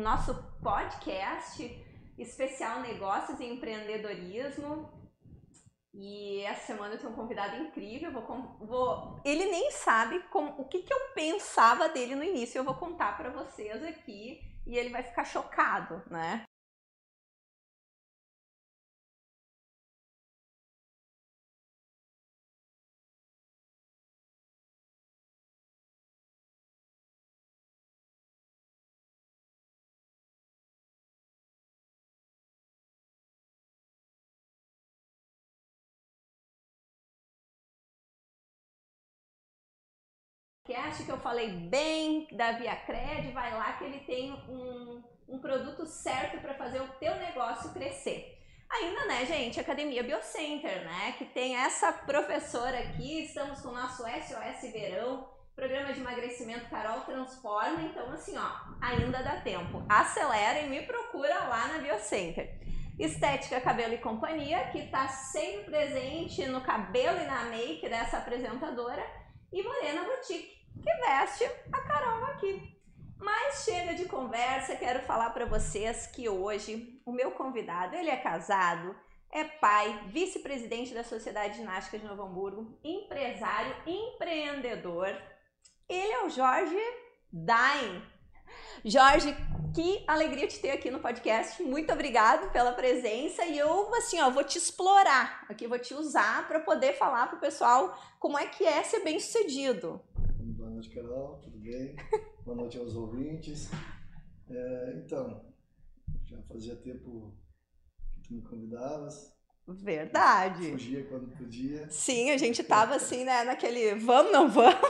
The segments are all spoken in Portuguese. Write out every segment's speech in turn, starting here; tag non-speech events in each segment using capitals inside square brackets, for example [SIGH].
nosso podcast especial Negócios e Empreendedorismo. E essa semana eu tenho um convidado incrível. Vou, vou, ele nem sabe como, o que, que eu pensava dele no início. Eu vou contar para vocês aqui e ele vai ficar chocado, né? Podcast que eu falei bem da Via Cred, vai lá que ele tem um, um produto certo para fazer o teu negócio crescer. Ainda, né, gente, Academia Biocenter, né, que tem essa professora aqui, estamos com o nosso SOS Verão, programa de emagrecimento Carol Transforma, então assim, ó, ainda dá tempo. Acelera e me procura lá na Biocenter. Estética Cabelo e Companhia, que está sempre presente no cabelo e na make dessa apresentadora, e Morena Boutique, que veste a Carol aqui. Mas chega de conversa, quero falar para vocês que hoje o meu convidado, ele é casado, é pai, vice-presidente da Sociedade Ginástica de Novo Hamburgo, empresário, empreendedor. Ele é o Jorge Dain. Jorge, que alegria te ter aqui no podcast. Muito obrigado pela presença e eu assim, ó, vou te explorar. Aqui vou te usar para poder falar pro pessoal como é que é ser bem-sucedido noite, Carol, tudo bem? [LAUGHS] Boa noite aos ouvintes. É, então, já fazia tempo que tu me convidavas. Verdade. Fugia quando podia. Sim, a gente tava assim, né, naquele vamos, não vamos.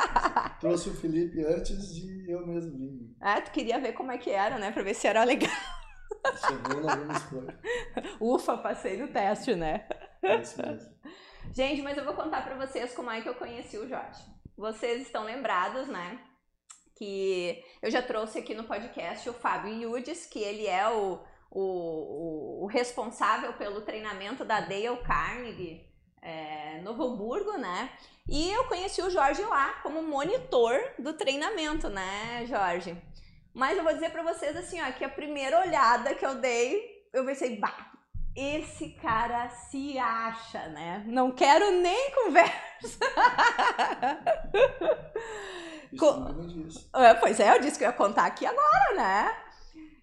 [LAUGHS] Trouxe o Felipe antes de eu mesmo vir. Ah, tu queria ver como é que era, né, pra ver se era legal. Chegou, expor. [LAUGHS] Ufa, passei no teste, né? É isso mesmo. Gente, mas eu vou contar pra vocês como é que eu conheci o Jorge vocês estão lembrados, né? Que eu já trouxe aqui no podcast o Fábio Yudes, que ele é o, o, o responsável pelo treinamento da Dale Carnegie é, Novo Hamburgo, né? E eu conheci o Jorge lá como monitor do treinamento, né, Jorge? Mas eu vou dizer para vocês assim, ó, que a primeira olhada que eu dei, eu pensei, bah, esse cara se acha, né? Não quero nem conversa. [LAUGHS] Isso Co é, pois é, eu disse que eu ia contar aqui agora, né?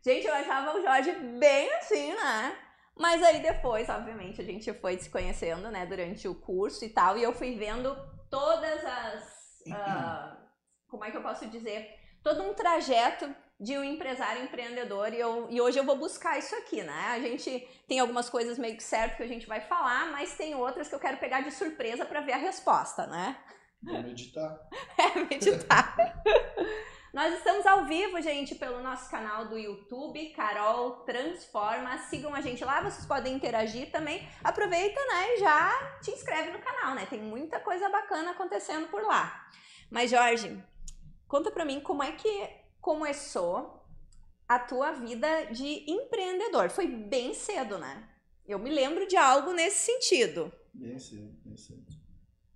Gente, eu achava o Jorge bem assim, né? Mas aí depois, obviamente, a gente foi se conhecendo, né, durante o curso e tal, e eu fui vendo todas as. Uh, [CLEARS THROAT] como é que eu posso dizer? Todo um trajeto de um empresário empreendedor e, eu, e hoje eu vou buscar isso aqui, né? A gente tem algumas coisas meio que certo que a gente vai falar, mas tem outras que eu quero pegar de surpresa para ver a resposta, né? Vou meditar. [LAUGHS] é, meditar. [LAUGHS] Nós estamos ao vivo, gente, pelo nosso canal do YouTube, Carol Transforma. Sigam a gente lá, vocês podem interagir também. Aproveita, né, e já te inscreve no canal, né? Tem muita coisa bacana acontecendo por lá. Mas, Jorge, conta pra mim como é que começou a tua vida de empreendedor? Foi bem cedo, né? Eu me lembro de algo nesse sentido. Bem cedo, bem cedo.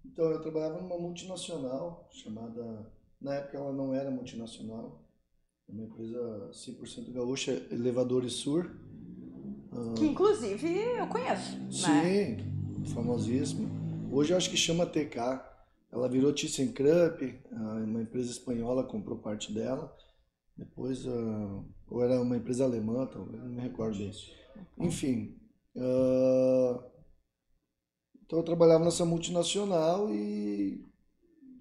Então, eu trabalhava numa multinacional chamada. Na época ela não era multinacional, uma empresa 100% gaúcha, Elevadores Sur. Que inclusive eu conheço. Né? Sim, né? famosíssima. Hoje eu acho que chama TK. Ela virou ThyssenKrupp, ah, uma empresa espanhola comprou parte dela. Depois, uh, ou era uma empresa alemã, talvez, não me recordo bem. Enfim, uh, então eu trabalhava nessa multinacional e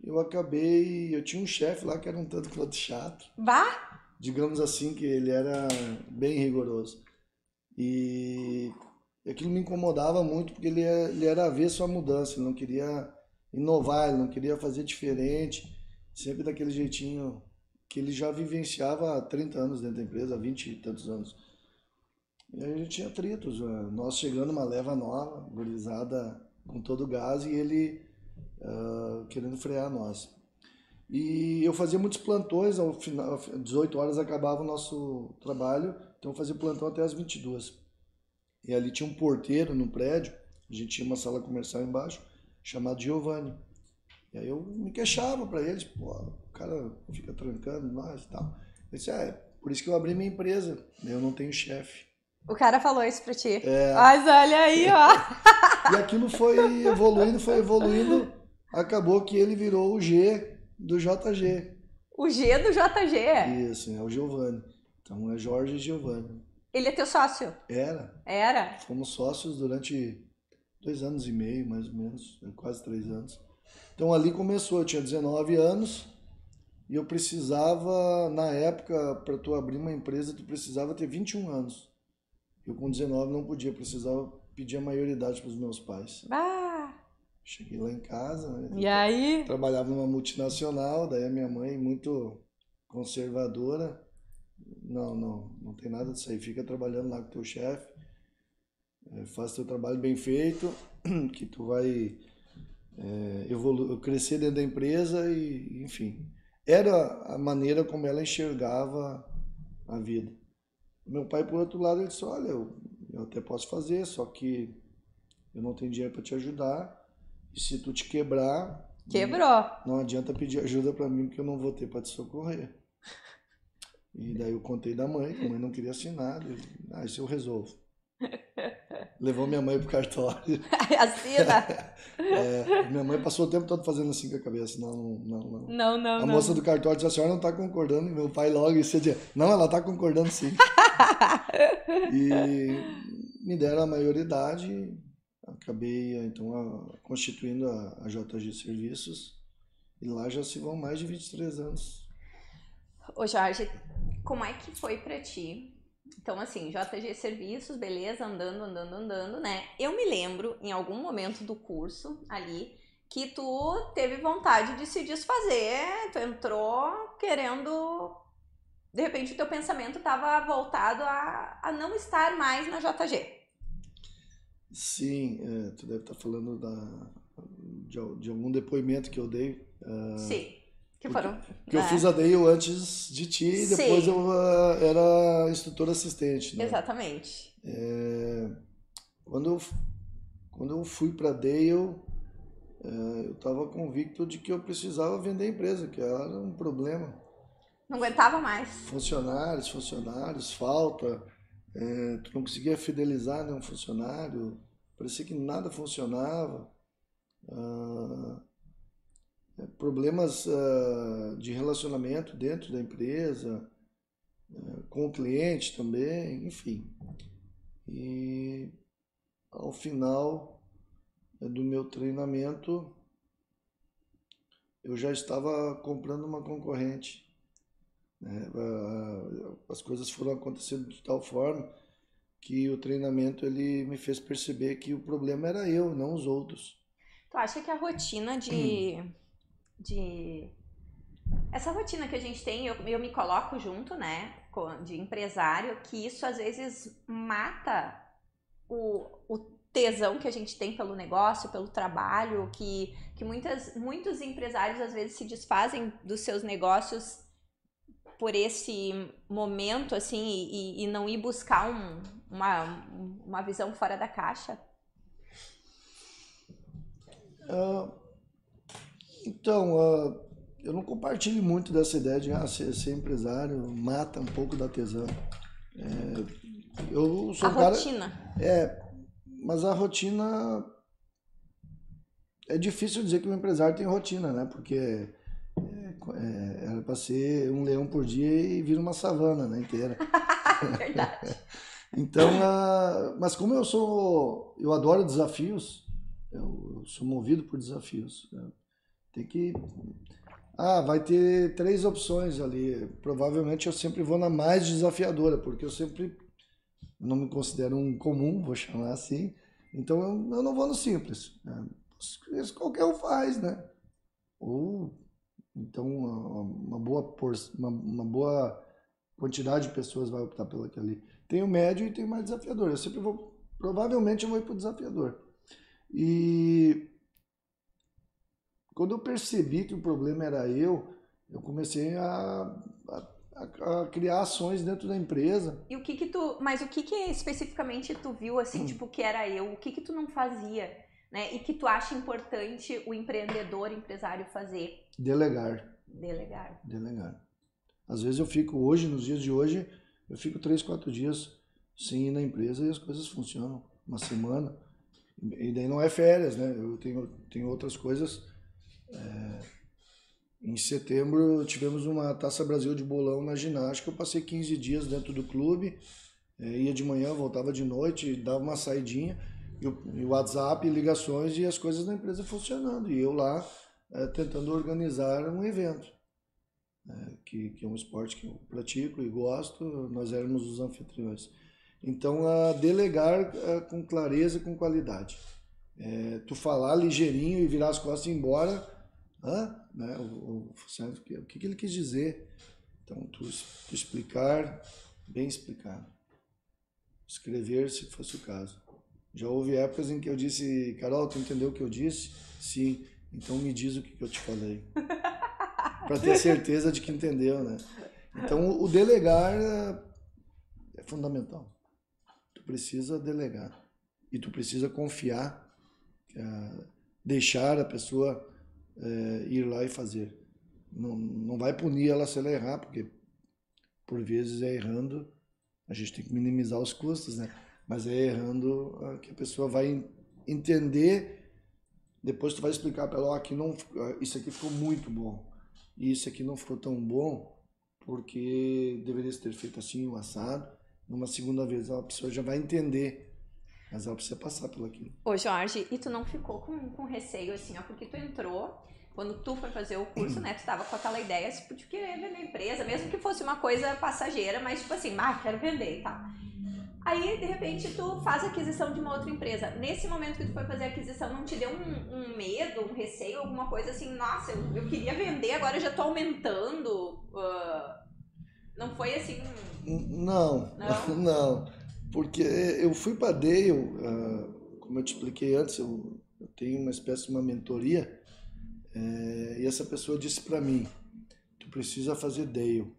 eu acabei, eu tinha um chefe lá que era um tanto quanto chato. Vá? Digamos assim que ele era bem rigoroso. E aquilo me incomodava muito porque ele, ele era avesso à mudança, ele não queria inovar, ele não queria fazer diferente, sempre daquele jeitinho que ele já vivenciava há 30 anos dentro da empresa, há 20 e tantos anos. E aí a gente tinha atritos, né? nós chegando uma leva nova, gurizada com todo o gás e ele uh, querendo frear nós. E eu fazia muitos plantões, ao final, às 18 horas acabava o nosso trabalho, então eu fazia plantão até as 22. E ali tinha um porteiro no prédio, a gente tinha uma sala comercial embaixo, chamado Giovanni. E aí eu me queixava para eles, pô, o cara fica trancando nós e tal. Eu disse, ah, é por isso que eu abri minha empresa. Eu não tenho chefe. O cara falou isso pra ti. É. Mas olha aí, ó. E aquilo foi evoluindo, foi evoluindo. Acabou que ele virou o G do JG. O G do JG. Isso, é o Giovanni. Então é Jorge e Giovanni. Ele é teu sócio? Era. Era? Fomos sócios durante dois anos e meio, mais ou menos, quase três anos. Então ali começou, eu tinha 19 anos e eu precisava, na época, para tu abrir uma empresa, tu precisava ter 21 anos. Eu com 19 não podia, precisava pedir a maioridade para os meus pais. Ah. Cheguei lá em casa, né? E aí? Trabalhava numa multinacional, daí a minha mãe, muito conservadora, não, não, não tem nada disso aí, fica trabalhando lá com teu chefe, é, faz teu trabalho bem feito, [CLEARS THROAT] que tu vai é, evoluir, crescer dentro da empresa e, enfim. Era a maneira como ela enxergava a vida. Meu pai, por outro lado, ele disse, olha, eu, eu até posso fazer, só que eu não tenho dinheiro para te ajudar, e se tu te quebrar... Quebrou. Não, não adianta pedir ajuda para mim, porque eu não vou ter para te socorrer. [LAUGHS] E daí eu contei da mãe, que a mãe não queria assinar. Eu, ah, isso eu resolvo. [LAUGHS] Levou minha mãe pro cartório. [LAUGHS] Assina! [LAUGHS] é, minha mãe passou o tempo todo fazendo assim com a cabeça. Não, não, não. Não, não, A não. moça do cartório disse, a senhora não está concordando. E meu pai logo disse, não, ela está concordando sim. e me deram a maioridade. Acabei, então, a, constituindo a, a JG Serviços. E lá já se vão mais de 23 anos. Ô Jorge, como é que foi pra ti? Então, assim, JG Serviços, beleza, andando, andando, andando, né? Eu me lembro, em algum momento do curso ali, que tu teve vontade de se desfazer, tu entrou querendo. De repente, o teu pensamento estava voltado a, a não estar mais na JG. Sim, é, tu deve estar falando da, de, de algum depoimento que eu dei. Uh, Sim. Que foram. Porque eu fiz a Dale antes de ti e depois Sim. eu uh, era instrutor assistente. Né? Exatamente. É, quando, eu, quando eu fui para Dale, é, eu estava convicto de que eu precisava vender a empresa, que era um problema. Não aguentava mais. Funcionários, funcionários, falta. É, tu não conseguia fidelizar nenhum funcionário, parecia que nada funcionava. Ah, problemas uh, de relacionamento dentro da empresa, uh, com o cliente também, enfim. E ao final uh, do meu treinamento, eu já estava comprando uma concorrente. Né? As coisas foram acontecendo de tal forma que o treinamento ele me fez perceber que o problema era eu, não os outros. Tu acha que a rotina de de essa rotina que a gente tem, eu, eu me coloco junto, né, de empresário, que isso às vezes mata o, o tesão que a gente tem pelo negócio, pelo trabalho, que, que muitas, muitos empresários às vezes se desfazem dos seus negócios por esse momento, assim, e, e não ir buscar um, uma, uma visão fora da caixa? Uh, então, uh, eu não compartilho muito dessa ideia de ah, ser, ser empresário mata um pouco da tesão. É, eu sou a um cara, rotina. É, mas a rotina é difícil dizer que um empresário tem rotina, né? Porque é, é, era para ser um leão por dia e vira uma savana né, inteira. [LAUGHS] Verdade. então, uh, mas como eu sou, eu adoro desafios, eu, eu sou movido por desafios. Né? Tem que. Ah, vai ter três opções ali. Provavelmente eu sempre vou na mais desafiadora, porque eu sempre não me considero um comum, vou chamar assim. Então eu, eu não vou no simples. Né? Isso qualquer um faz, né? Ou então uma, boa por, uma, uma, boa quantidade de pessoas vai optar pelo aquele. Tem o médio e tem o mais desafiador. Eu sempre vou, provavelmente eu vou ir para o desafiador. E quando eu percebi que o problema era eu, eu comecei a, a, a criar ações dentro da empresa. E o que que tu, mas o que que especificamente tu viu assim, Hum. tipo que era eu? O que que tu não fazia, né? E que tu acha importante o empreendedor, empresário fazer? Delegar, Delegar. delegar. Às vezes eu fico hoje, nos dias de hoje, eu fico três, quatro dias sem ir na empresa e as coisas funcionam. Uma semana. E daí não é férias, né? Eu tenho, tenho outras coisas. É, em setembro tivemos uma Taça Brasil de bolão na ginástica. Eu passei 15 dias dentro do clube. É, ia de manhã, voltava de noite, dava uma saidinha. E o, WhatsApp, ligações e as coisas da empresa funcionando. E eu lá é, tentando organizar um evento. É, que, que é um esporte que eu pratico e gosto. Nós éramos os anfitriões. Então, a delegar é, com clareza, com qualidade. É, tu falar ligeirinho e virar as costas e ir embora, hã? Né? O, o, o, que, que ele quis dizer? Então, tu, tu explicar, bem explicado. Escrever, se fosse o caso. Já houve épocas em que eu disse, Carol, tu entendeu o que eu disse? Sim. Então me diz o que, que eu te falei. [LAUGHS] Para ter certeza de que entendeu, né? Então o delegar é, é fundamental. Tu precisa delegar. E tu precisa confiar, é, deixar a pessoa é, ir lá e fazer. Não, não vai punir ela se ela errar, porque por vezes é errando, a gente tem que minimizar os custos, né? Mas é errando que a pessoa vai entender, depois tu vai explicar para ela, oh, aqui não, isso aqui ficou muito bom, e isso aqui não ficou tão bom, porque deveria ter feito assim, o assado. Numa segunda vez a pessoa já vai entender, mas ela precisa passar pelo aquilo. Ô Jorge, e tu não ficou com, com receio assim, ó, porque tu entrou quando tu foi fazer o curso, né, tu estava com aquela ideia tipo, de querer vender a empresa, mesmo que fosse uma coisa passageira, mas tipo assim, ah, quero vender e tal. Aí, de repente, tu faz a aquisição de uma outra empresa. Nesse momento que tu foi fazer a aquisição, não te deu um, um medo, um receio, alguma coisa assim? Nossa, eu, eu queria vender, agora eu já tô aumentando. Uh, não foi assim? Não, não, [LAUGHS] não. Porque eu fui para Dale, uh, como eu te expliquei antes, eu, eu, tenho uma espécie de uma mentoria, é, e essa pessoa disse para mim, tu precisa fazer Dale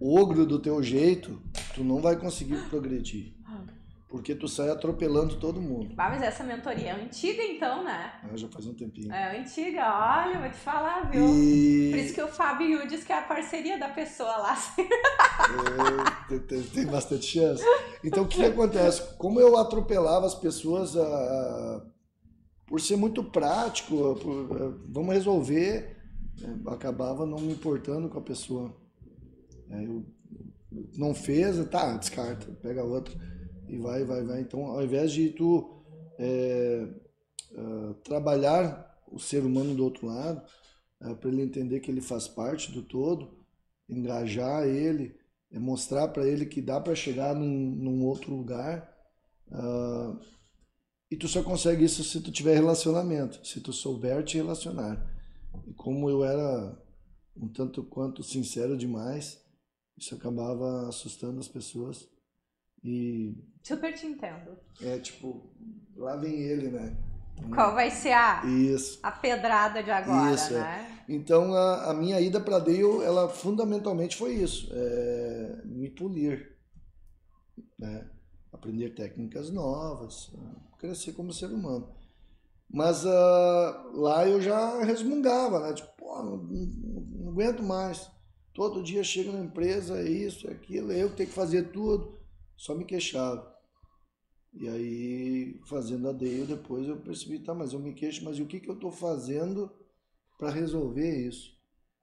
ogro do teu jeito, tu não vai conseguir progredir. Porque tu sai atropelando todo mundo. Ah, mas essa mentoria é antiga então, né? Ah, já faz um tempinho. É antiga, olha, vou te falar, viu? E... Por isso que o Fábio Yu diz que é a parceria da pessoa lá. É, tem, tem, bastante chance. Então o que, que acontece? Como eu atropelava as pessoas a, a, por ser muito prático, por, vamos resolver, é, acabava não me importando com a pessoa. É, eu, não fez, tá, descarta, pega outra e vai, vai, vai. Então, ao invés de tu é, é, trabalhar o ser humano do outro lado, é, para ele entender que ele faz parte do todo, engajar ele, é mostrar para ele que dá para chegar num, num, outro lugar. Uh, e tu só consegue isso se tu tiver relacionamento, se tu souber te relacionar. E como eu era um tanto quanto sincero demais, isso acabava assustando as pessoas. E. Super te entendo. É tipo, lá vem ele, né? Qual vai ser a, Isso. a pedrada de agora, isso, é. né? É. Então a, a, minha ida para Dale, ela fundamentalmente foi isso, é, me polir, né? aprender técnicas novas, crescer como ser humano. Mas uh, lá eu já resmungava, né? Tipo, pô, não, não, não aguento mais. Todo dia chega na empresa, é isso, é aquilo, eu que tenho que fazer tudo. Só me queixava. E aí, fazendo a DEI, depois eu percebi, tá, mas eu me queixo, mas o que, que eu estou fazendo para resolver isso?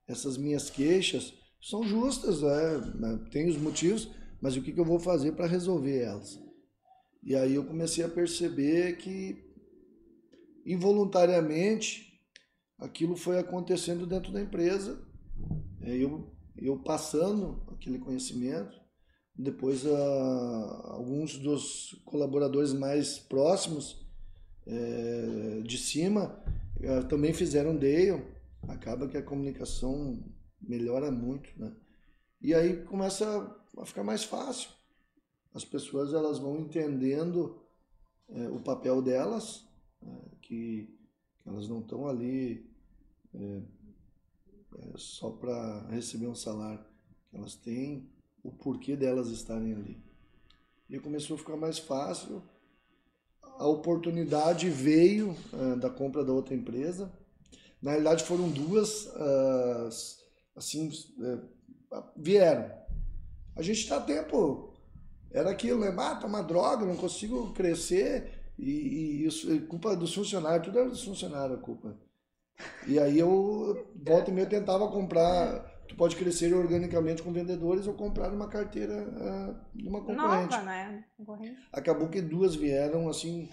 Essas minhas queixas são justas, é, né? tem os motivos, mas o que, que eu vou fazer para resolver elas? E aí eu comecei a perceber que, involuntariamente, aquilo foi acontecendo dentro da empresa. Eu eu passando aquele conhecimento, depois uh, alguns dos colaboradores mais próximos é, de cima uh, também fizeram Dale, acaba que a comunicação melhora muito, né? E aí começa a ficar mais fácil. As pessoas elas vão entendendo é, o papel delas, né? que elas não estão ali é, é, só para receber um salário. Elas têm o porquê delas estarem ali. E começou a ficar mais fácil. A oportunidade veio uh, da compra da outra empresa. Na realidade foram duas, uh, assim, uh, vieram. A gente está a tempo. Era aquilo, né? Ah, tá uma droga, não consigo crescer. E, e isso é culpa dos funcionários, tudo era dos funcionários a culpa. E aí eu, volta e meia, tentava comprar. Tu pode crescer organicamente com vendedores ou comprar uma carteira uh, de uma concorrente. Nova, né? Concorrente. Acabou que duas vieram assim,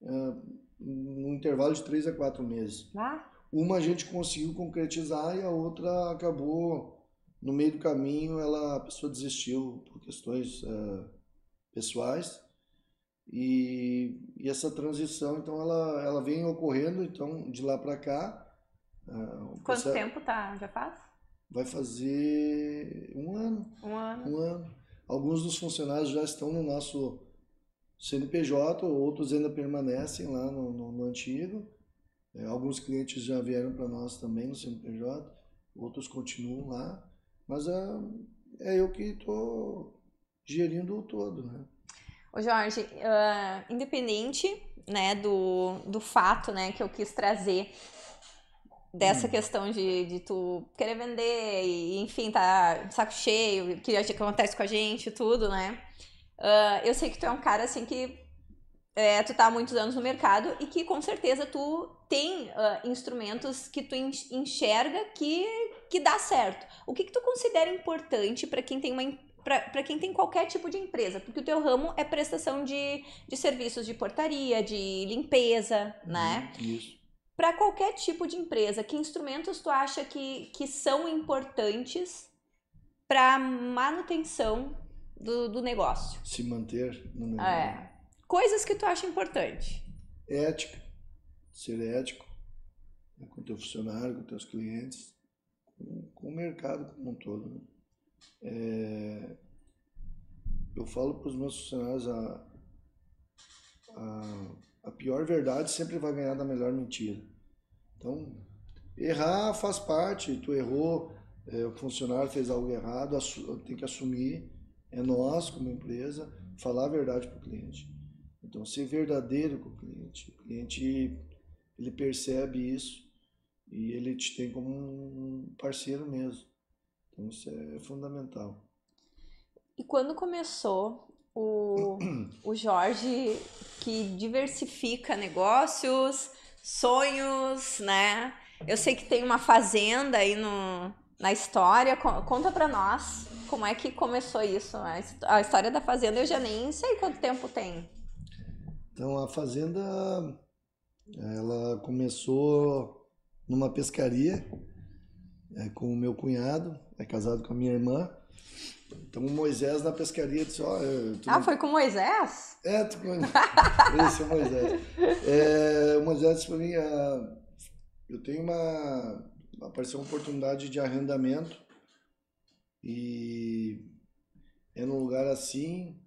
uh, num intervalo de três a quatro meses. Ah. Uma a gente conseguiu concretizar e a outra acabou no meio do caminho, ela, a pessoa desistiu por questões uh, pessoais. E, e, essa transição, então, ela, ela vem ocorrendo então de lá para cá. Uh, Quanto processo... tempo tá? Já faz? Vai fazer um ano. Um ano. Um ano. Alguns dos funcionários já estão no nosso CNPJ, outros ainda permanecem lá no, no, no antigo. É, alguns clientes já vieram para nós também no CNPJ, outros continuam lá. Mas é, é eu que estou gerindo o todo, né? Ô Jorge, uh, independente né, do, do fato né, que eu quis trazer dessa hum. questão de, de tu querer vender e, enfim, tá saco cheio, que acontece com a gente tudo, né? Uh, eu sei que tu é um cara, assim, que é, tu tá há muitos anos no mercado e que com certeza tu tem uh, instrumentos que tu enxerga que, que dá certo. O que, que tu considera importante para quem tem uma para quem tem qualquer tipo de empresa, porque o teu ramo é prestação de, de serviços de portaria, de limpeza, né? Isso. Para qualquer tipo de empresa, que instrumentos tu acha que, que são importantes para manutenção do, do negócio? Se manter no negócio. É. Coisas que tu acha importante. Ética. Ser ético né, com o teu funcionário, com teus clientes, com, com o mercado como um todo. Né? É, eu falo para os meus funcionários a, a, a, pior verdade sempre vai ganhar da melhor mentira. Então, errar faz parte. Tu errou, é, o funcionário fez algo errado, tem que assumir. É nós, como empresa, falar a verdade para o cliente. Então, ser verdadeiro com o cliente. O cliente ele percebe isso e ele te tem como um parceiro mesmo. Então isso é fundamental. E quando começou o, [CLEARS THROAT] o Jorge que diversifica negócios, sonhos, né? Eu sei que tem uma fazenda aí no, na história. Conta para nós como é que começou isso. A história da fazenda eu já nem sei quanto tempo tem. Então a fazenda ela começou numa pescaria é, com o meu cunhado, é casado com a minha irmã. Então o Moisés na pescaria disse, ó... Oh, ah, não... foi com Moisés? É, tu... [LAUGHS] esse é o Moisés. É, o Moisés disse pra mim, ah, eu tenho uma... apareceu uma oportunidade de arrendamento e é num lugar assim,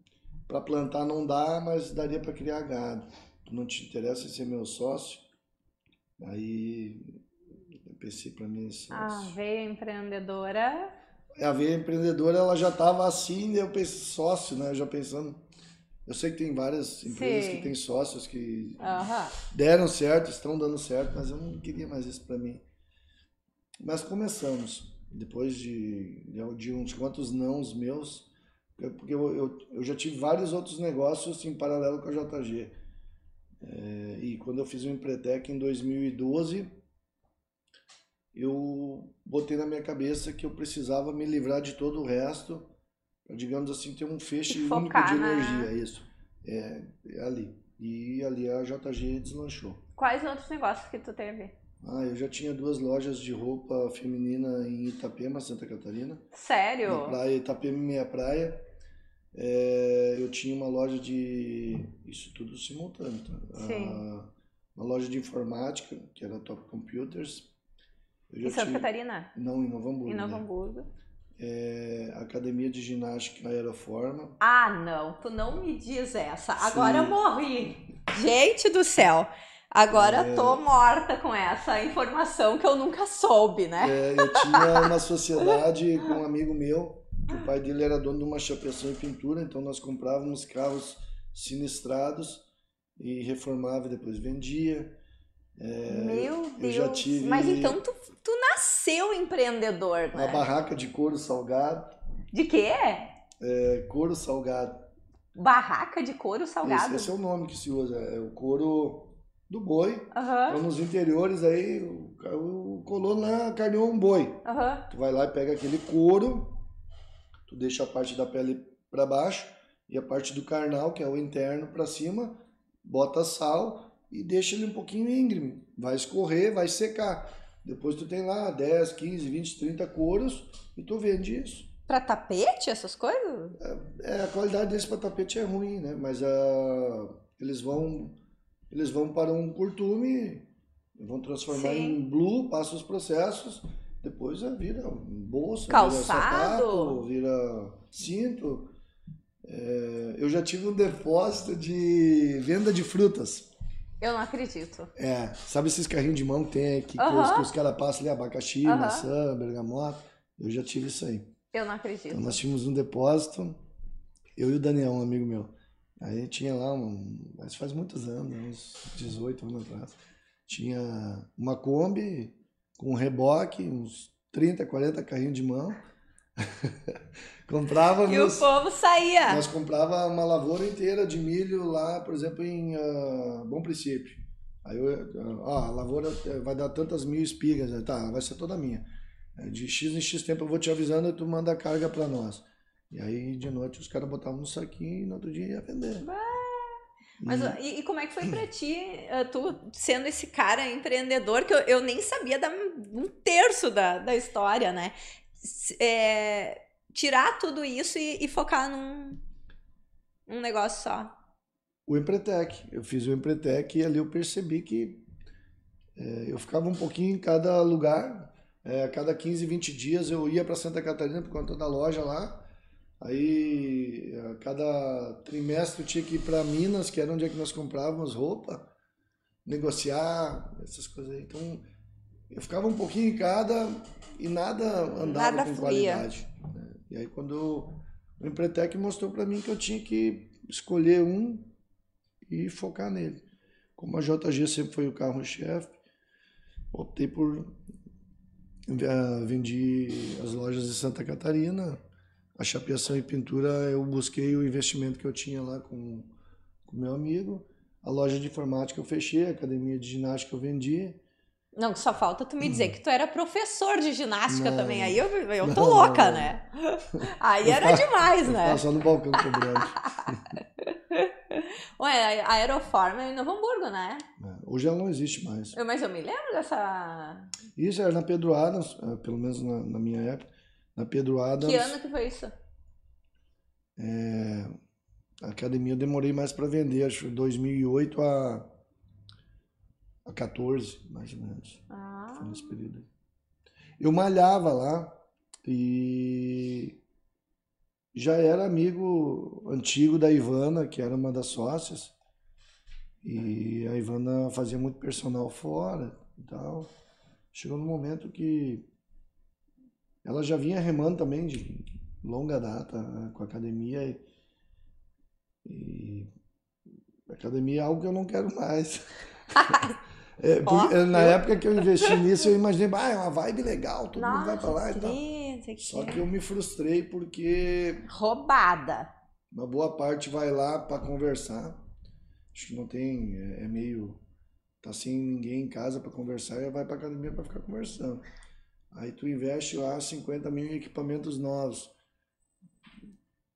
para plantar não dá, mas daria para criar gado. Tu não te interessa em ser meu sócio? Aí pensei para mim assim. A veia empreendedora. A veia empreendedora ela já estava assim, eu pensei sócio, né? Já pensando. Eu sei que tem várias empresas Sim. que têm sócios que deram certo, estão dando certo, mas eu não queria mais isso para mim. Mas começamos. Depois de, de uns quantos nãos meus, porque eu, eu, eu já tive vários outros negócios em paralelo com a JG. É, e quando eu fiz o Empretec em 2012, eu botei na minha cabeça que eu precisava me livrar de todo o resto, digamos assim, ter um feixe único de energia. Isso. É, é, ali. E ali a JG deslanchou. Quais outros negócios que tu teve? Ah, eu já tinha duas lojas de roupa feminina em Itapema, Santa Catarina. Sério? Na praia, Itapema, minha praia. É, eu tinha uma loja de. Isso tudo simultâneo, tá? Sim. A, uma loja de informática, que era Top Computers. Em Santa. Catarina? Não, em Novo Hamburgo. Em Novo né? Hamburgo. É, academia de ginástica na Aeroforma. Ah, não, tu não me diz essa. Agora Sim. eu morri. [LAUGHS] Gente do céu. Agora é... tô morta com essa informação que eu nunca soube, né? É, eu tinha uma sociedade com um amigo meu, que o pai dele era dono de uma chapeação e pintura, então nós comprávamos carros sinistrados e reformava e depois vendia. É, Meu Deus. tive- Mas então tu, tu nasceu empreendedor, uma né? barraca de couro salgado, De quê? é, couro salgado. Barraca de couro salgado? Esse, esse é o nome que se usa, é o couro do boi. Aham, Então nos interiores aí o, o colono lá carneou um boi. aham. Tu vai lá e pega aquele couro, tu deixa a parte da pele para baixo e a parte do carnal, que é o interno, para cima, bota sal e deixa ele um pouquinho íngreme. Vai escorrer, vai secar. Depois tu tem lá 10, 15, 20, 30 couros e tu vende isso. Pra tapete, essas coisas? É, a qualidade desse para tapete é ruim, né? Mas ah, eles vão eles vão para um curtume, vão transformar Sim. em blue, passa os processos, depois é, vira bolsa, Calçado? vira sapato, vira cinto. É, eu já tive um depósito de venda de frutas. Eu não acredito. É, sabe esses carrinhos de mão que tem que, os, que os caras passam ali, abacaxi, maçã, bergamota? Eu já tive isso aí. Eu não acredito. Então nós tínhamos um depósito, eu e o Daniel, um amigo meu. Aí tinha lá, um, mas faz muitos anos, né, uns 18 anos atrás. Tinha uma Kombi com um reboque, uns 30, 40 carrinhos de mão. [LAUGHS] comprava E o meus, povo saía. nós comprava uma lavoura inteira de milho lá, por exemplo, em ah, Bom Princípio. Aí eu, ah, ó, a lavoura eh, vai dar tantas mil espigas, né? tá, vai ser toda minha. Eh, De X em X tempo eu vou te avisando e tu manda a carga para nós. E aí de noite os caras botavam no saquinho e no outro dia ia vender. Mas E- e, e como é que foi pra ti, eh, tu sendo esse cara empreendedor, que eu, eu nem sabia da, um terço da, da história, né? É, tirar tudo isso e, e focar num, negócio só. o Empretec. Eu fiz o Empretec e ali eu percebi que eh, eu ficava um pouquinho em cada lugar. Eh, a cada 15, 20 dias eu ia para Santa Catarina por conta da loja lá. Aí a cada trimestre eu tinha que ir para Minas, que era onde é que nós comprávamos roupa, negociar, essas coisas aí. Então eu ficava um pouquinho em cada e nada andava Nada com fluía. qualidade. né? E aí quando o Empretec mostrou para mim que eu tinha que escolher um e focar nele. Como a JG sempre foi o carro-chefe, optei por. Vendi as lojas de Santa Catarina, a chapeação e pintura, eu busquei o investimento que eu tinha lá com o meu amigo. A loja de informática eu fechei, a academia de ginástica eu vendi. Não, só falta tu me dizer que tu era professor de ginástica Não. também. Aí eu, eu tô Não, louca, não. né? [LAUGHS] Aí Eu era demais, né? ficava só no balcão cobrando. [LAUGHS] Ué, a Aeroforma é em Novo Hamburgo, né? É, Hoje ela não existe mais. Eu- mas eu me lembro dessa. Isso era na Pedro Adams, eh, pelo menos na, na minha época. Na Pedro Adams. Que ano que foi isso? É, a academia eu demorei mais para vender, acho que 2008 a, a 14, mais ou menos. Ah, Foi nesse período. aí. Eu malhava lá e já era amigo antigo da Ivana, que era uma das sócias. E a Ivana fazia muito personal fora e tal. Chegou no momento que ela já vinha remando também de longa data né, com a academia e, e a academia é algo que eu não quero mais. [LAUGHS] É, porque, Ó, na eu- época que eu investi [LAUGHS] nisso, eu imaginei, ah, é uma vibe legal, todo mundo vai pra lá e tal. queria, Só que eu me frustrei porque Roubada. uma boa parte vai lá para conversar. Acho que não tem, é, é meio tá sem ninguém em casa para conversar e vai para academia para ficar conversando. Aí tu investe lá 50 mil em equipamentos novos.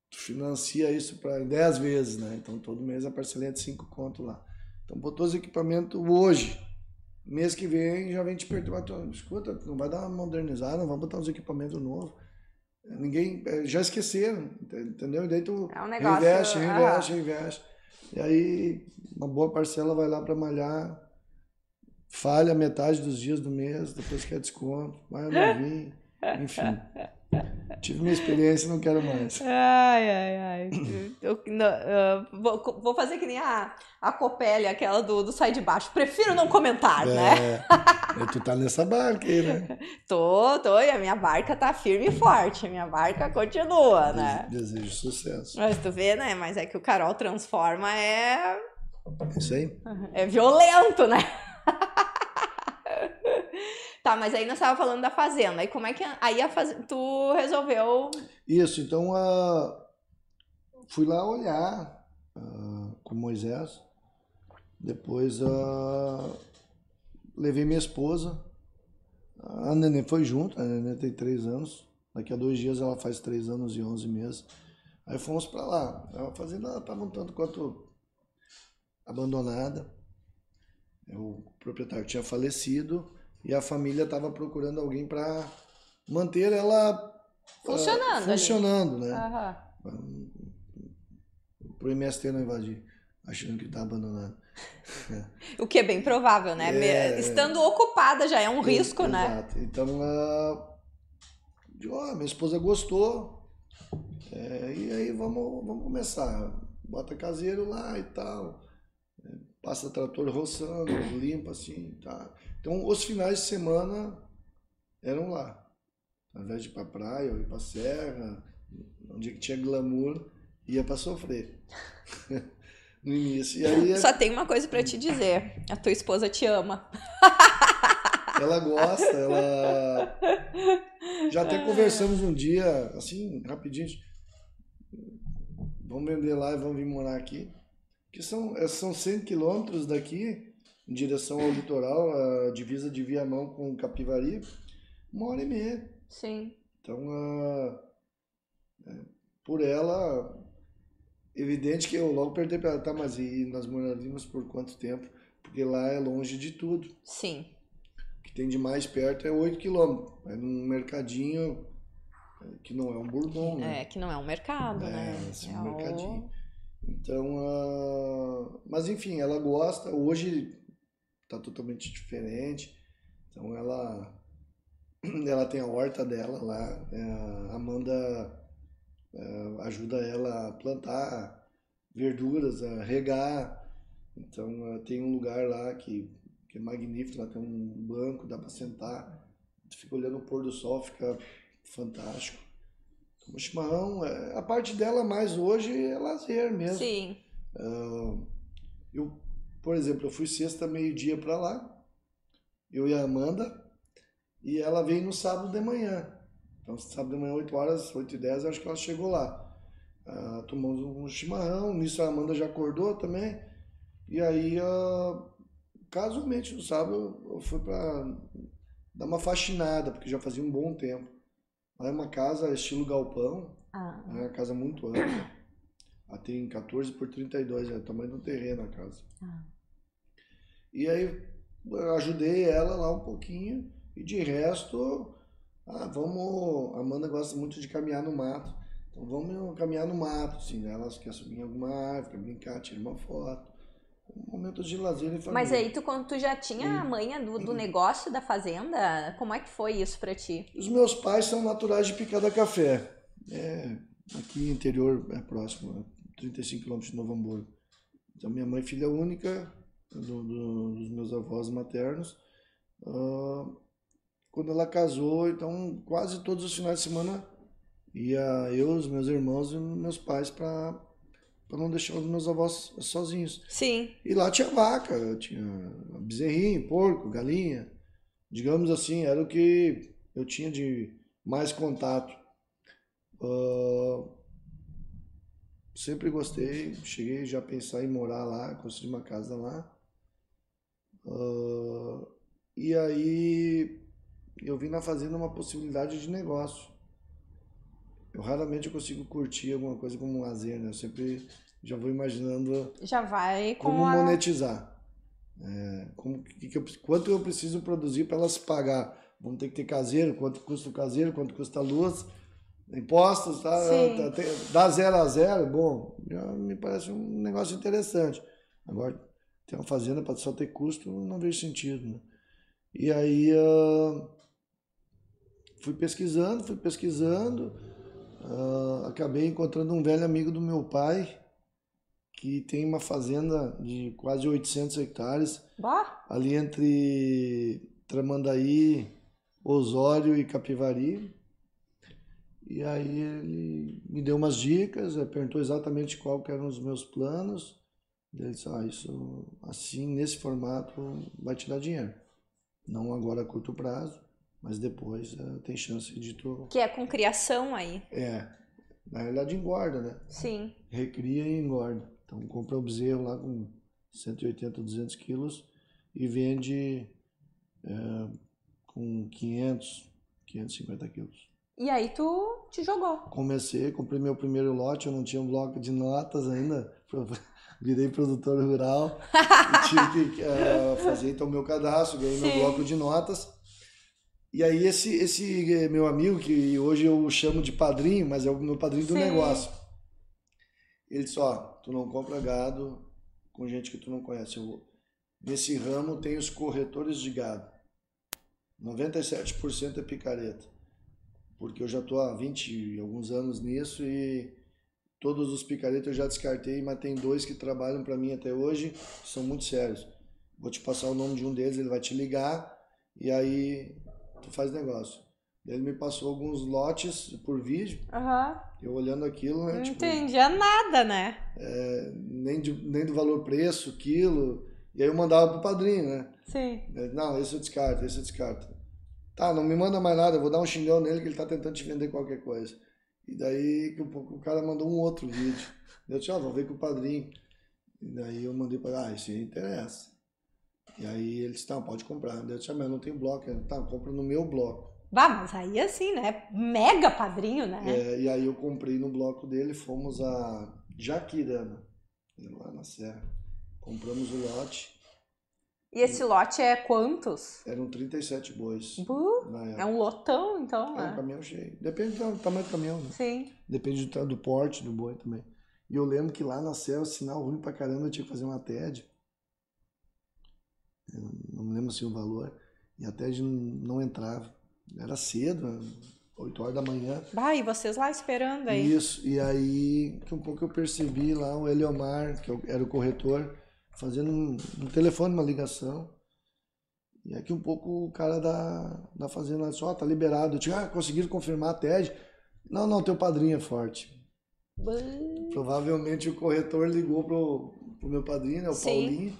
Tu financia isso para 10 vezes, né? Então todo mês a parcelinha é de 5 conto lá. Então botou os equipamentos hoje. Mês que vem já vem te perturbar. Tu, Escuta, não vai dar uma modernizada, não vamos botar uns equipamentos novos. Ninguém, eh, já esqueceram, entendeu? E daí tu É um negócio. Reinveste, ah, reinveste, reinveste. E aí, uma boa parcela vai lá para malhar, falha metade dos dias do mês, depois quer desconto, vai não vim, enfim. [LAUGHS] Tive minha experiência e não quero mais. Ai, ai, ai. Eu, não, ah, vou, vou fazer que nem a, a Copélia, aquela do, do Sai de Baixo. Prefiro não comentar, né? É, tu tá nessa barca aí, né? [LAUGHS] Tô, tô, e a minha barca tá firme e forte. A minha barca continua, né? Desejo sucesso. Mas tu vê, né? Mas é que o Carol transforma é, É Isso aí. é violento, né? [LAUGHS] Tá, mas aí nós estava falando da fazenda. E como é que aí a faz... tu resolveu? Isso, então uh, fui lá olhar uh, com Moisés. Depois uh, levei minha esposa. A Nenê foi junto, a Nenê tem três anos. Daqui a dois dias ela faz três anos e onze meses. Aí fomos para lá. A fazenda estava um tanto quanto abandonada. O proprietário tinha falecido e a família estava procurando alguém para manter ela funcionando, uh, funcionando né? Uhum. Para o MST não invadir, achando que está abandonado. [LAUGHS] o que é bem provável, né? É, Estando ocupada já é um é, risco, exato. né? Então, uh, oh, minha esposa gostou. É, e aí vamos, vamos começar. Bota caseiro lá e tal. É, passa trator roçando, limpa assim, tá. Então, os finais de semana eram lá. Ao invés de ir pra praia ou ir pra serra, onde tinha glamour, ia para sofrer. [LAUGHS] no início. Aí, Só tem uma coisa para te dizer: a tua esposa te ama. [LAUGHS] ela gosta, ela. Já até conversamos um dia, assim, rapidinho. Vamos vender lá e vamos vir morar aqui. Que são, são 100 quilômetros daqui em direção ao litoral, a divisa de Viamão com Capivari, uma hora e meia. Sim. Então, uh, por ela, evidente que eu logo perguntei para ela, tá, mas e nós moraríamos por quanto tempo? Porque lá é longe de tudo. Sim. O que tem de mais perto é 8 quilômetros. É num mercadinho é, que não é um bourbon, né? É, que não é um mercado, é, né? Assim, é um mercadinho. Então, uh, mas enfim, ela gosta. Hoje tá totalmente diferente. Então ela [CLEARS THROAT] ela tem a horta dela lá, é, a Amanda é, ajuda ela a plantar verduras, a regar. Então é, tem um lugar lá que, que é magnífico, lá tem um banco, dá para sentar, fica olhando o pôr do sol, fica fantástico. Então, o chimarrão, a parte dela mais hoje é lazer mesmo. Sim. Uh, eu por exemplo, eu fui sexta, meio-dia para lá, eu e a Amanda, e ela veio no sábado de manhã. Então, sábado de manhã, 8 horas, 8 e 10, acho que ela chegou lá. Uh, tomamos um chimarrão, nisso a Amanda já acordou também. E aí, uh, casualmente, no sábado, eu fui para dar uma faxinada, porque já fazia um bom tempo. Lá é uma casa estilo galpão, ah. é uma casa muito ampla. Ela tem 14 por 32, é o tamanho do terreno a casa. Ah. E aí ajudei ela lá um pouquinho e de resto, ah, vamos. A Amanda gosta muito de caminhar no mato. Então vamos caminhar no mato, assim, né? Elas querem subir em alguma árvore, quer brincar, tirar uma foto. Momentos de lazer e família. Mas aí, tu, quando tu já tinha a manha do, do negócio da fazenda, como é que foi isso para ti? Os meus pais são naturais de Picada Café. É, aqui interior é próximo, 35 quilômetros de Novo Hamburgo. Então, minha mãe, filha única do, do, dos meus avós maternos. Uh, quando ela casou, então, quase todos os finais de semana ia eu, os meus irmãos e meus pais para para não deixar os meus avós sozinhos. Sim. E lá tinha vaca, tinha bezerrinho, porco, galinha. Digamos assim, era o que eu tinha de mais contato. Uh, Sempre gostei, cheguei já a pensar em morar lá, construir uma casa lá. Uh, e aí eu vi na fazenda uma possibilidade de negócio. Eu raramente consigo curtir alguma coisa como um lazer, né? Eu sempre já vou imaginando já vai como a... monetizar. É, como, que, que eu, quanto eu preciso produzir para elas pagar? Vamos ter que ter caseiro, quanto custa o caseiro, quanto custa a luz, impostos, tá, tá, tá, dá zero a zero, bom, já me parece um negócio interessante. Agora, ter uma fazenda para só ter custo, não vejo sentido. Né? E aí uh, fui pesquisando, fui pesquisando, uh, acabei encontrando um velho amigo do meu pai, que tem uma fazenda de quase 800 hectares, bah. ali entre Tramandaí, Osório e Capivari e aí ele me deu umas dicas, perguntou exatamente qual eram os meus planos. Ele disse, ah, isso assim, nesse formato, vai te dar dinheiro. Não agora a curto prazo, mas depois uh, tem chance de tu. Que é com criação aí. É. Na realidade engorda, né? Sim. Recria e engorda. Então compra o bezerro lá com 180, 200 quilos e vende é, com 500, 550 quilos. E aí tu te jogou. Comecei, comprei meu primeiro lote, eu não tinha um bloco de notas ainda, [LAUGHS] virei produtor rural tive que uh, fazer então meu cadastro, ganhei Sim. meu bloco de notas. E aí esse, esse eh, meu amigo, que hoje eu chamo de padrinho, mas é o meu padrinho do Sim. negócio, ele disse, ó, tu não compra gado com gente que tu não conhece. Eu, nesse ramo tem os corretores de gado. 97% é picareta. Porque eu já estou há 20 e alguns anos nisso e todos os picaretas eu já descartei, mas tem dois que trabalham para mim até hoje, são muito sérios. Vou te passar o nome de um deles, ele vai te ligar e aí tu faz negócio. Ele me passou alguns lotes por vídeo. Uhum. Eu olhando aquilo, né? Não tipo, entendia nada, né? É, nem, de, nem do valor preço, quilo. E aí eu mandava pro padrinho, né? Sim. Não, esse eu descarto, esse eu descarto. Tá, não me manda mais nada, eu vou dar um xingão nele que ele tá tentando te vender qualquer coisa. E daí que o cara mandou um outro vídeo. Eu disse, ó, oh, vou ver com o padrinho. E daí eu mandei para ah, isso aí interessa. E aí ele disse, não, pode comprar. Eu disse, ah, mas eu não tenho bloco. Tá, compra no meu bloco. Bah, mas aí assim, né? Mega padrinho, né? É, e aí eu comprei no bloco dele, fomos a Jaquirana, lá na Serra. Compramos o lote. E esse lote é quantos? Eram 37 bois. é um lotão, então, É um né? caminhão cheio. Depende do tamanho do caminhão, né? Sim. Depende do, do porte do boi também. E eu lembro que lá na Serra, sinal ruim pra caramba, eu tinha que fazer uma TED. Eu não me lembro assim o valor. E a TED não entrava. Era cedo, 8 horas da manhã. Bah, e vocês lá esperando aí? Isso, e aí que um pouco eu percebi lá o Eliomar, que era o corretor, fazendo um, um telefone, uma ligação. E aqui um pouco o cara da, da fazenda disse, ó, oh, tá liberado. Eu tinha, ah, conseguiram confirmar a TED. Não, não, teu padrinho é forte. Provavelmente o corretor ligou pro, pro meu padrinho, né, o Sim. Paulinho.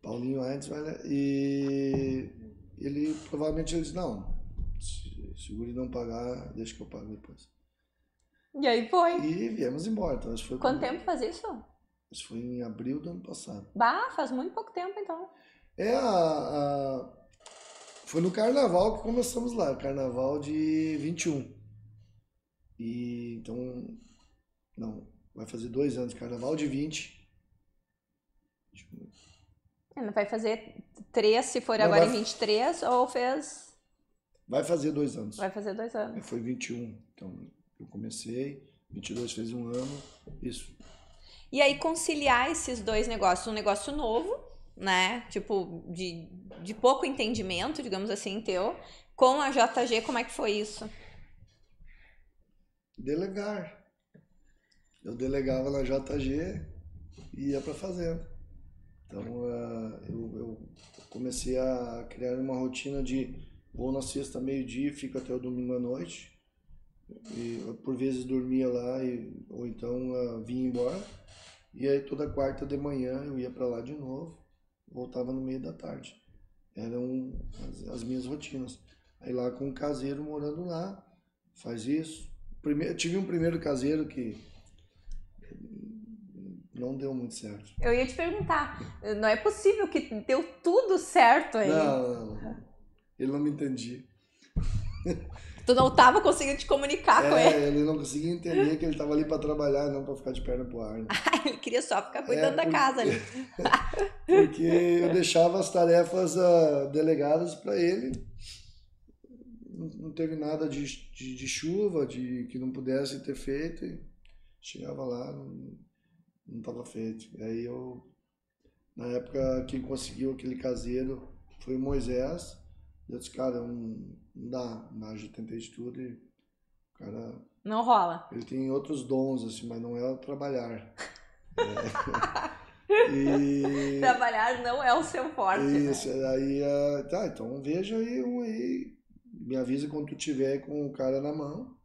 Paulinho antes, e ele provavelmente ele disse, não, se o guri não pagar, deixa que eu pago depois. E aí foi. E viemos embora. Então, foi Quanto tempo faz isso? Isso foi em abril do ano passado. Bah, faz muito pouco tempo então. É, a, a... foi no carnaval que começamos lá, carnaval de 21. E então, não, vai fazer dois anos, carnaval de 20. Não vai fazer três se for não, agora vai... em 23 ou fez Vai fazer dois anos. Vai fazer dois anos. Foi 21. Então, eu comecei, 22 fez um ano, isso. E aí, conciliar esses dois negócios, um negócio novo, né? Tipo, de, de pouco entendimento, digamos assim, teu, com a JG, como é que foi isso? Delegar. Eu delegava na JG e ia para fazenda. Então, uh, eu, eu comecei a criar uma rotina de Vou na sexta, meio-dia, fico até o domingo à noite. E por vezes dormia lá, e, ou então uh, vinha embora. E aí toda quarta de manhã eu ia para lá de novo, voltava no meio da tarde. Eram as, as, minhas rotinas. Aí lá com um caseiro morando lá, faz isso. Primeiro, tive um primeiro caseiro que não deu muito certo. Eu ia te perguntar, não é possível que deu tudo certo aí? Não, não, não. Ele não me entendia. [LAUGHS] Tu não estava conseguindo te comunicar é, com ele. ele não conseguia entender que ele estava ali para trabalhar, não para ficar de perna pro ar. Né? [LAUGHS] ele queria só ficar cuidando é, porque... da casa ali. [LAUGHS] porque eu deixava as tarefas uh, delegadas para ele. Não teve nada de, de, de, chuva, de que não pudesse ter feito. E chegava lá, não estava feito. E aí eu, na época, quem conseguiu aquele caseiro foi o Moisés eu disse, cara, não, não dá. Na eu tentei de tudo e o cara. Não rola. Ele tem outros dons, assim, mas não é trabalhar. [LAUGHS] é. [LAUGHS] e... [LAUGHS] Trabalhar não é o seu forte. Né? Isso, né? aí, uh, tá, então veja aí um aí. Me avisa quando tu tiver com o cara na mão,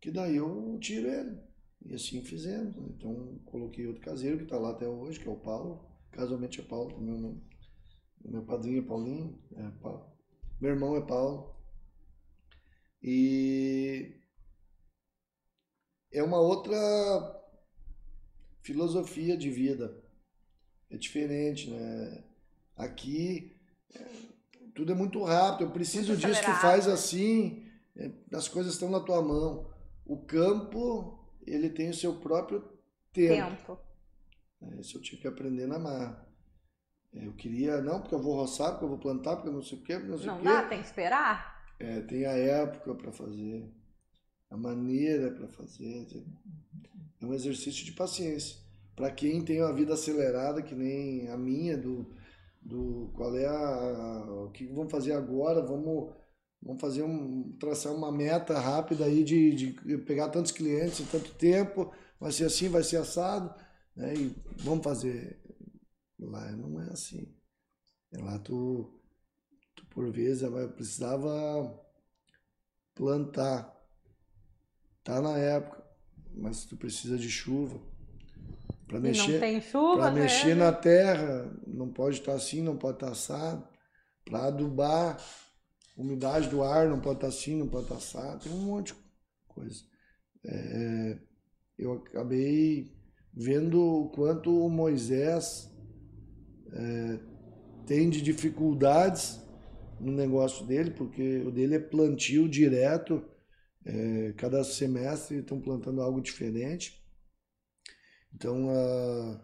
que daí eu tiro ele. E assim fizemos. Então coloquei outro caseiro que tá lá até hoje, que é o Paulo. Casualmente é Paulo também o nome. Meu padrinho é Paulinho, é Paulo. meu irmão é Paulo. E é uma outra filosofia de vida. É diferente, né? Aqui tudo é muito rápido. Eu preciso disso, tu faz assim, é, as coisas estão na tua mão. O campo, ele tem o seu próprio tempo. tempo. É, isso eu tive que aprender na marra. É, eu queria, não, porque eu vou roçar, porque eu vou plantar, porque eu não sei o quê, não sei o quê. Não dá, tem que esperar. É, tem a época para fazer, a maneira para fazer. É um exercício de paciência. Para quem tem uma vida acelerada, que nem a minha, do, do qual é a, o que vamos fazer agora, vamos vamos fazer um traçar uma meta rápida aí de, de pegar tantos clientes em tanto tempo, vai ser assim, vai ser assado, né? E vamos fazer lá não é assim. Lá tu, tu por vezes precisava plantar, tá na época, mas tu precisa de chuva para mexer. Não tem chuva, Para mexer na terra, não pode estar assim, não pode estar assado. Para adubar, umidade do ar não pode estar assim, não pode estar assado. Tem um monte de coisa. É, eu acabei vendo o quanto o Moisés é, tem de dificuldades no negócio dele, porque o dele é plantio direto, é, cada semestre estão plantando algo diferente. Então a,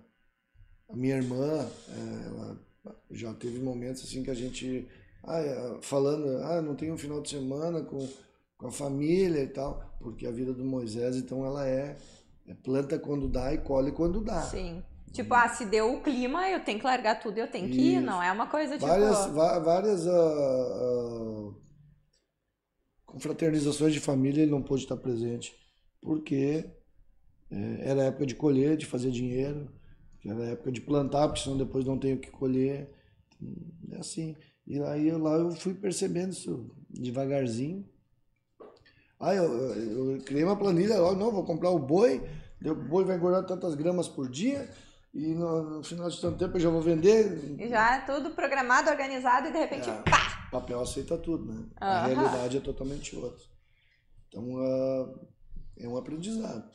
a minha irmã, é, ela já teve momentos assim que a gente ah, é, falando, ah, não tem um final de semana com, com a família e tal, porque a vida do Moisés, então ela é, é planta quando dá e colhe quando dá. Sim. Tipo, ah, se deu o clima, eu tenho que largar tudo, eu tenho que ir, não é uma coisa tipo... Várias, várias uh, uh, confraternizações de família ele não pôde estar presente, porque é, era época de colher, de fazer dinheiro, era época de plantar, porque senão depois não tenho o que colher. É assim. E aí lá eu fui percebendo isso devagarzinho. Ah, eu, eu, eu criei uma planilha, logo, não, vou comprar o boi, o boi vai engordar tantas gramas por dia, e no, no, final de tanto tempo eu já vou vender. E já é tudo programado, organizado e de repente, é, pá! Papel aceita tudo, né? Uhum. A realidade é totalmente outra. Então uh, é um aprendizado.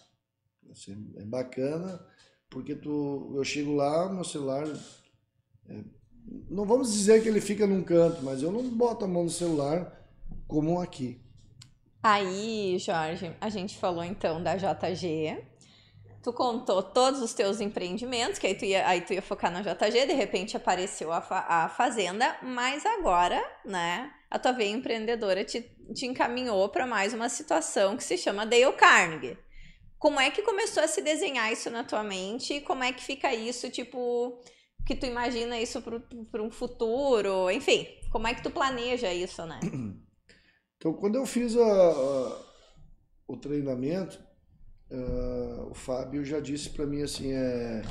Assim, é bacana, porque tu, eu chego lá, meu celular. É, não vamos dizer que ele fica num canto, mas eu não boto a mão no celular como aqui. Aí, Jorge, a gente falou então da JG, tu contou todos os teus empreendimentos, que aí tu ia, aí tu ia focar na JG, de repente apareceu a, fa a Fazenda, mas agora, né, a tua veia empreendedora te, te encaminhou para mais uma situação que se chama Dale Carnegie. Como é que começou a se desenhar isso na tua mente? Como é que fica isso, tipo, que tu imagina isso para um futuro? Enfim, como é que tu planeja isso, né? Então, quando eu fiz a, a, o treinamento, Uh, o Fábio já disse para mim assim, é,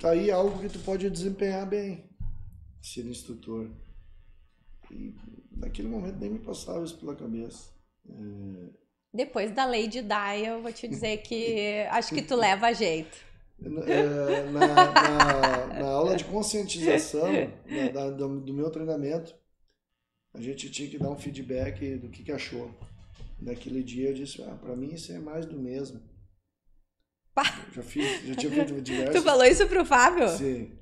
tá aí algo que tu pode desempenhar bem, sendo instrutor. E naquele momento nem me passava isso pela cabeça. É... Depois da lei de eu vou te dizer que acho que tu leva a jeito. É, na, na, na, aula de conscientização da, do, do meu treinamento, a gente tinha que dar um feedback do que, que achou. Naquele dia eu disse, ah, para mim isso é mais do mesmo. Pá. Já, fiz, já tinha feito [LAUGHS] diversos. Tu falou isso pro Fábio? Sim.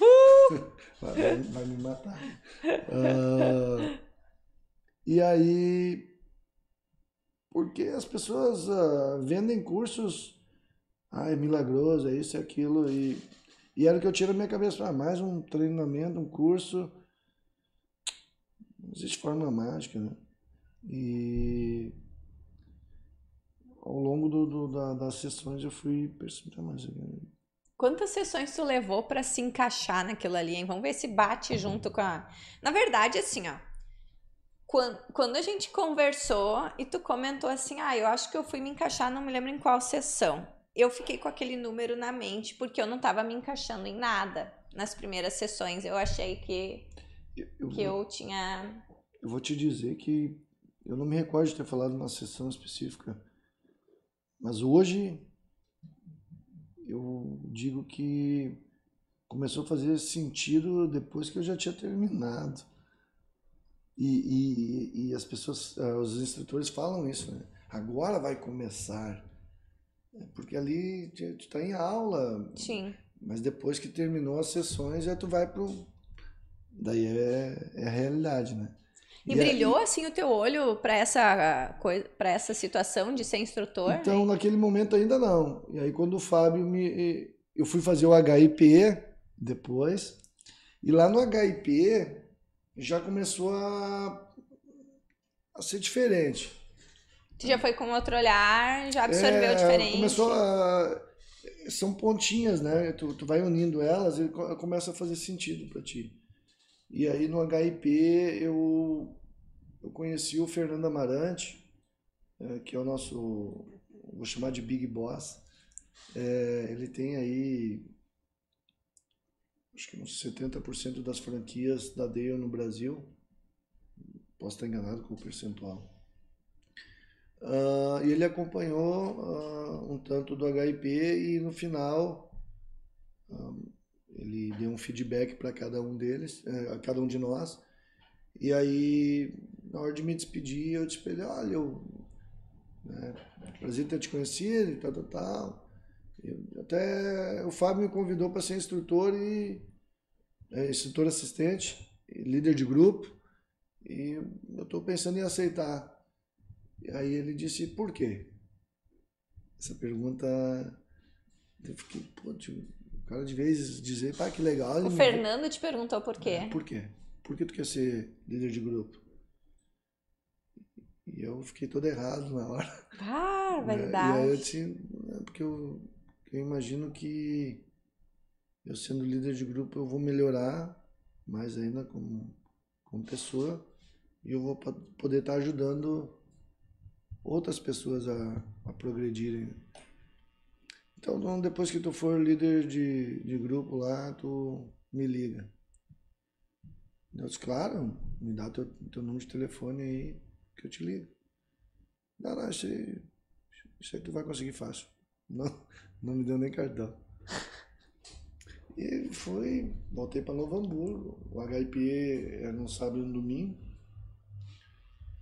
Uh! [LAUGHS] vai, vai, me matar. Uh, e aí, porque as pessoas uh, vendem cursos, ah, é milagroso, é isso, é aquilo, e, e era o que eu tiro da minha cabeça, ah, mais um treinamento, um curso, não existe forma mágica, né? E ao longo do, do da, das sessões eu fui percebendo mais. Quantas sessões tu levou para se encaixar naquilo ali, hein? Vamos ver se bate uhum. junto com a. Na verdade, assim, ó. Quando, quando a gente conversou e tu comentou assim, ah, eu acho que eu fui me encaixar, não me lembro em qual sessão. Eu fiquei com aquele número na mente porque eu não estava me encaixando em nada nas primeiras sessões. Eu achei que eu, que eu tinha. Eu vou te dizer que eu não me recordo de ter falado na sessão específica, mas hoje eu digo que começou a fazer sentido depois que eu já tinha terminado. E, e, e as pessoas, uh, os instrutores falam isso, né? Agora vai começar. É, porque ali tu está em aula. Sim. Mas depois que terminou as sessões, já tu vai pro. Daí é, é a realidade, né? E, e brilhou assim o teu olho para essa coisa, para essa situação de ser instrutor? Então, naquele momento ainda não. E aí quando o Fábio me eu fui fazer o HIP depois, e lá no HIP já começou a, a ser diferente. Tu já foi com outro olhar, já absorveu é, diferente. Começou a são pontinhas, né? Tu, tu vai unindo elas e começa a fazer sentido para ti. E aí no HIP eu, eu conheci o Fernando Amarante, é, que é o nosso, vou chamar de Big Boss. É, ele tem aí, acho que uns 70% das franquias da Dale no Brasil. Posso estar enganado com o percentual. Uh, e ele acompanhou uh, um tanto do HIP e no final um, ele deu um feedback para cada um deles, uh, a cada um de nós. E aí, na hora de me despedir, eu disse para ele, olha, eu, né, prazer ter te conhecido e tal, tal, tal. Eu, até o Fábio me convidou para ser instrutor e é, instrutor assistente, líder de grupo, e eu estou pensando em aceitar. E aí ele disse, por quê? Essa pergunta, eu fiquei, pô, tio, o cara de vez dizer, pá, que legal. O Fernando me... te perguntou por quê? É, por quê? Por que tu quer ser líder de grupo? E eu fiquei todo errado na hora. Ah, verdade. E aí eu disse, é porque eu, eu imagino que eu sendo líder de grupo eu vou melhorar mais ainda como, como pessoa e eu vou poder estar ajudando outras pessoas a, a progredirem. Então, depois que tu for líder de, de grupo lá, tu me liga. Eu disse, claro, me dá teu, teu número de telefone aí que eu te ligo. Não, não, isso aí, isso aí tu vai conseguir fácil. Não, não me deu nem cartão. E fui, voltei para Novo Hamburgo. O HIP era no sábado e no domingo.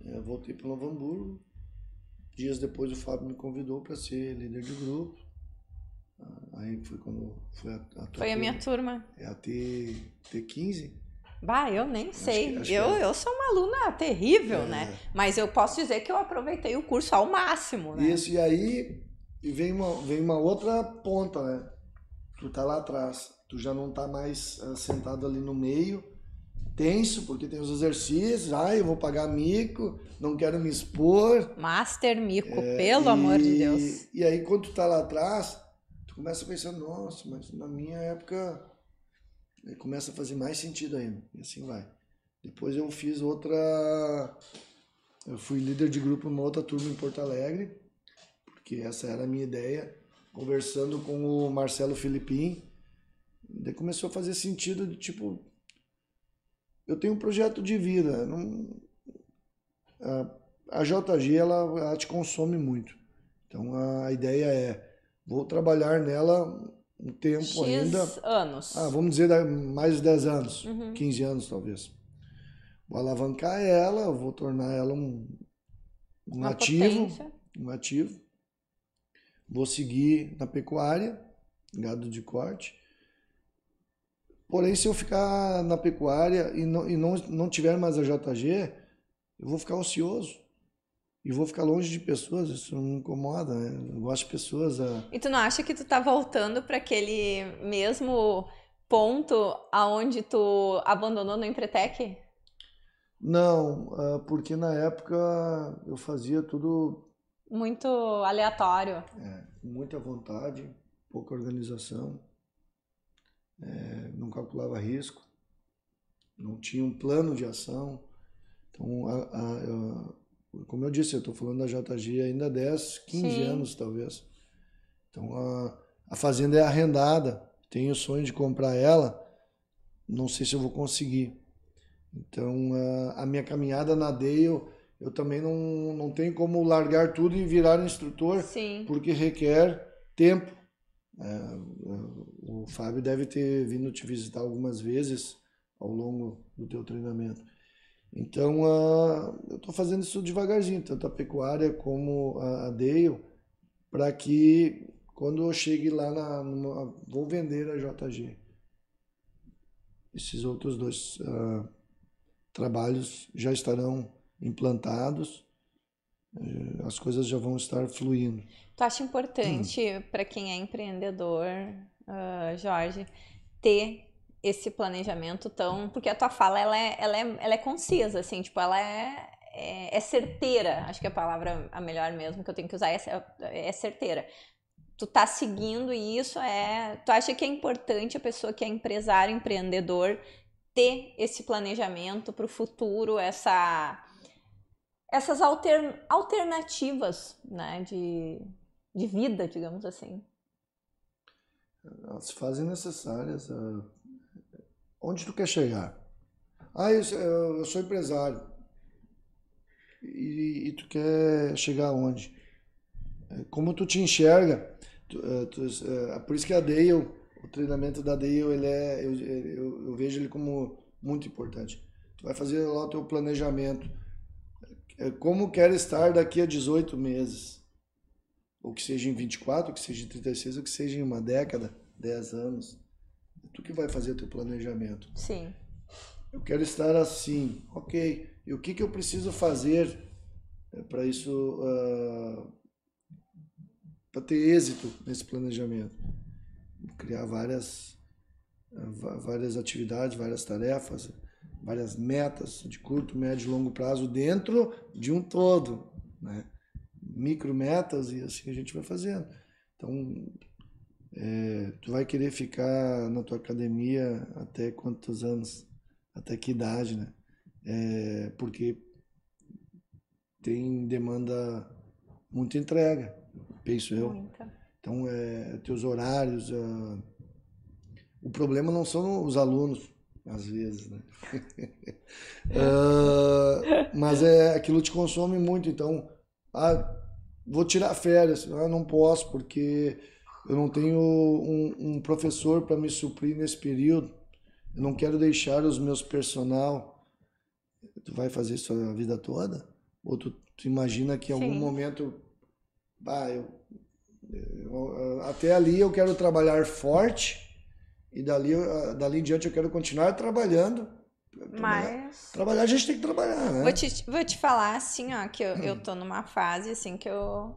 Eu voltei para Novo Hamburgo. Dias depois o Fábio me convidou para ser líder de grupo. Ah, aí foi quando foi a, a Foi a minha turma. É a T, T15. Bah, eu nem sei. Acho que, acho eu, é. eu sou uma aluna terrível, é. né? Mas eu posso dizer que eu aproveitei o curso ao máximo, né? Isso, e aí vem uma, vem uma outra ponta, né? Tu tá lá atrás. Tu já não tá mais uh, sentado ali no meio tenso, porque tem os exercícios, ai, eu vou pagar mico, não quero me expor. Master mico, é, pelo e, amor de Deus. E aí, quando tu tá lá atrás, tu começa a pensar, nossa, mas na minha época começa a fazer mais sentido ainda. E assim vai. Depois eu fiz outra. Eu fui líder de grupo numa outra turma em Porto Alegre, porque essa era a minha ideia. Conversando com o Marcelo Filipim, daí começou a fazer sentido de tipo, eu tenho um projeto de vida. Não, a, a JG ela, ela te consome muito. Então a ideia é vou trabalhar nela um tempo X ainda. anos. Ah, vamos dizer mais de 10 anos, uhum. 15 anos talvez. Vou alavancar ela, vou tornar ela um, um ativo, potência. um ativo. Vou seguir na pecuária, gado de corte. Porém, se eu ficar na pecuária e não, e não, não tiver mais a JG, eu vou ficar ocioso. E vou ficar longe de pessoas, isso me incomoda, né? Eu gosto de pessoas. A... E tu não acha que tu tá voltando para aquele mesmo ponto aonde tu abandonou no Empretec? Não, ah, porque na época eu fazia tudo. Muito aleatório. É, muita vontade, pouca organização é, não calculava risco, não tinha um plano de ação. Então, a, a, como eu disse, eu estou falando da JG ainda há 10, 15 Sim. anos talvez. Então, a, fazenda é arrendada, tenho o sonho de comprar ela, não sei se eu vou conseguir. Então, a, minha caminhada na Dale, eu também não, não tenho como largar tudo e virar instrutor, Sim. porque requer tempo É, o Fábio deve ter vindo te visitar algumas vezes ao longo do teu treinamento. Então, uh, eu estou fazendo isso devagarzinho, tanto a pecuária como a, a Dale, para que quando eu chegue lá na, numa, vou vender a JG. Esses outros dois uh, trabalhos já estarão implantados, uh, as coisas já vão estar fluindo. Tu acha importante hum. para quem é empreendedor, uh, Jorge, ter esse planejamento tão. Porque a tua fala ela é, ela é, ela é concisa, assim, tipo, ela é, é, é certeira. Acho que a palavra a melhor mesmo que eu tenho que usar é, é certeira. Tu tá seguindo isso, é. Tu acha que é importante a pessoa que é empresário, empreendedor, ter esse planejamento para o futuro, essa essas alter, alternativas né, de, de vida, digamos assim? Elas se fazem necessárias. Uh, onde tu quer chegar? Ah, eu, eu sou empresário. E, e, tu quer chegar aonde? É, como tu te enxerga? Tu, uh, tu, uh, por isso que a Dale, o treinamento da Dale, ele é, eu, eu, eu vejo ele como muito importante. Tu vai fazer lá o teu planejamento. Como quer estar daqui a 18 meses? ou que seja em 24, ou que seja em 36, ou que seja em uma década, 10 anos. Tu que vai fazer o teu planejamento. Sim. Eu quero estar assim, ok. E o que, que eu preciso fazer é, para isso, uh, ah, para ter êxito nesse planejamento? Criar várias, uh, várias atividades, várias tarefas, várias metas de curto, médio e longo prazo dentro de um todo, né? micrometas e assim a gente vai fazendo. Então, é, tu vai querer ficar na tua academia até quantos anos? Até que idade, né? É, porque tem demanda muita entrega, penso eu. Muita. Então, é, teus horários. Uh, o problema não são os alunos, às vezes, né? uh, [LAUGHS] mas é aquilo te consome muito. Então, ah, vou tirar férias. Ah, não posso porque eu não tenho um, um professor para me suprir nesse período. Eu não quero deixar os meus personal. Tu vai fazer isso a vida toda? Ou tu, tu imagina que em algum Sim. momento, eu, eu, até ali eu quero trabalhar forte e dali, dali em diante eu quero continuar trabalhando mas. Trabalhar, a gente tem que trabalhar, né? Vou te, vou te falar assim, ó, que eu, eu tô numa fase assim que eu,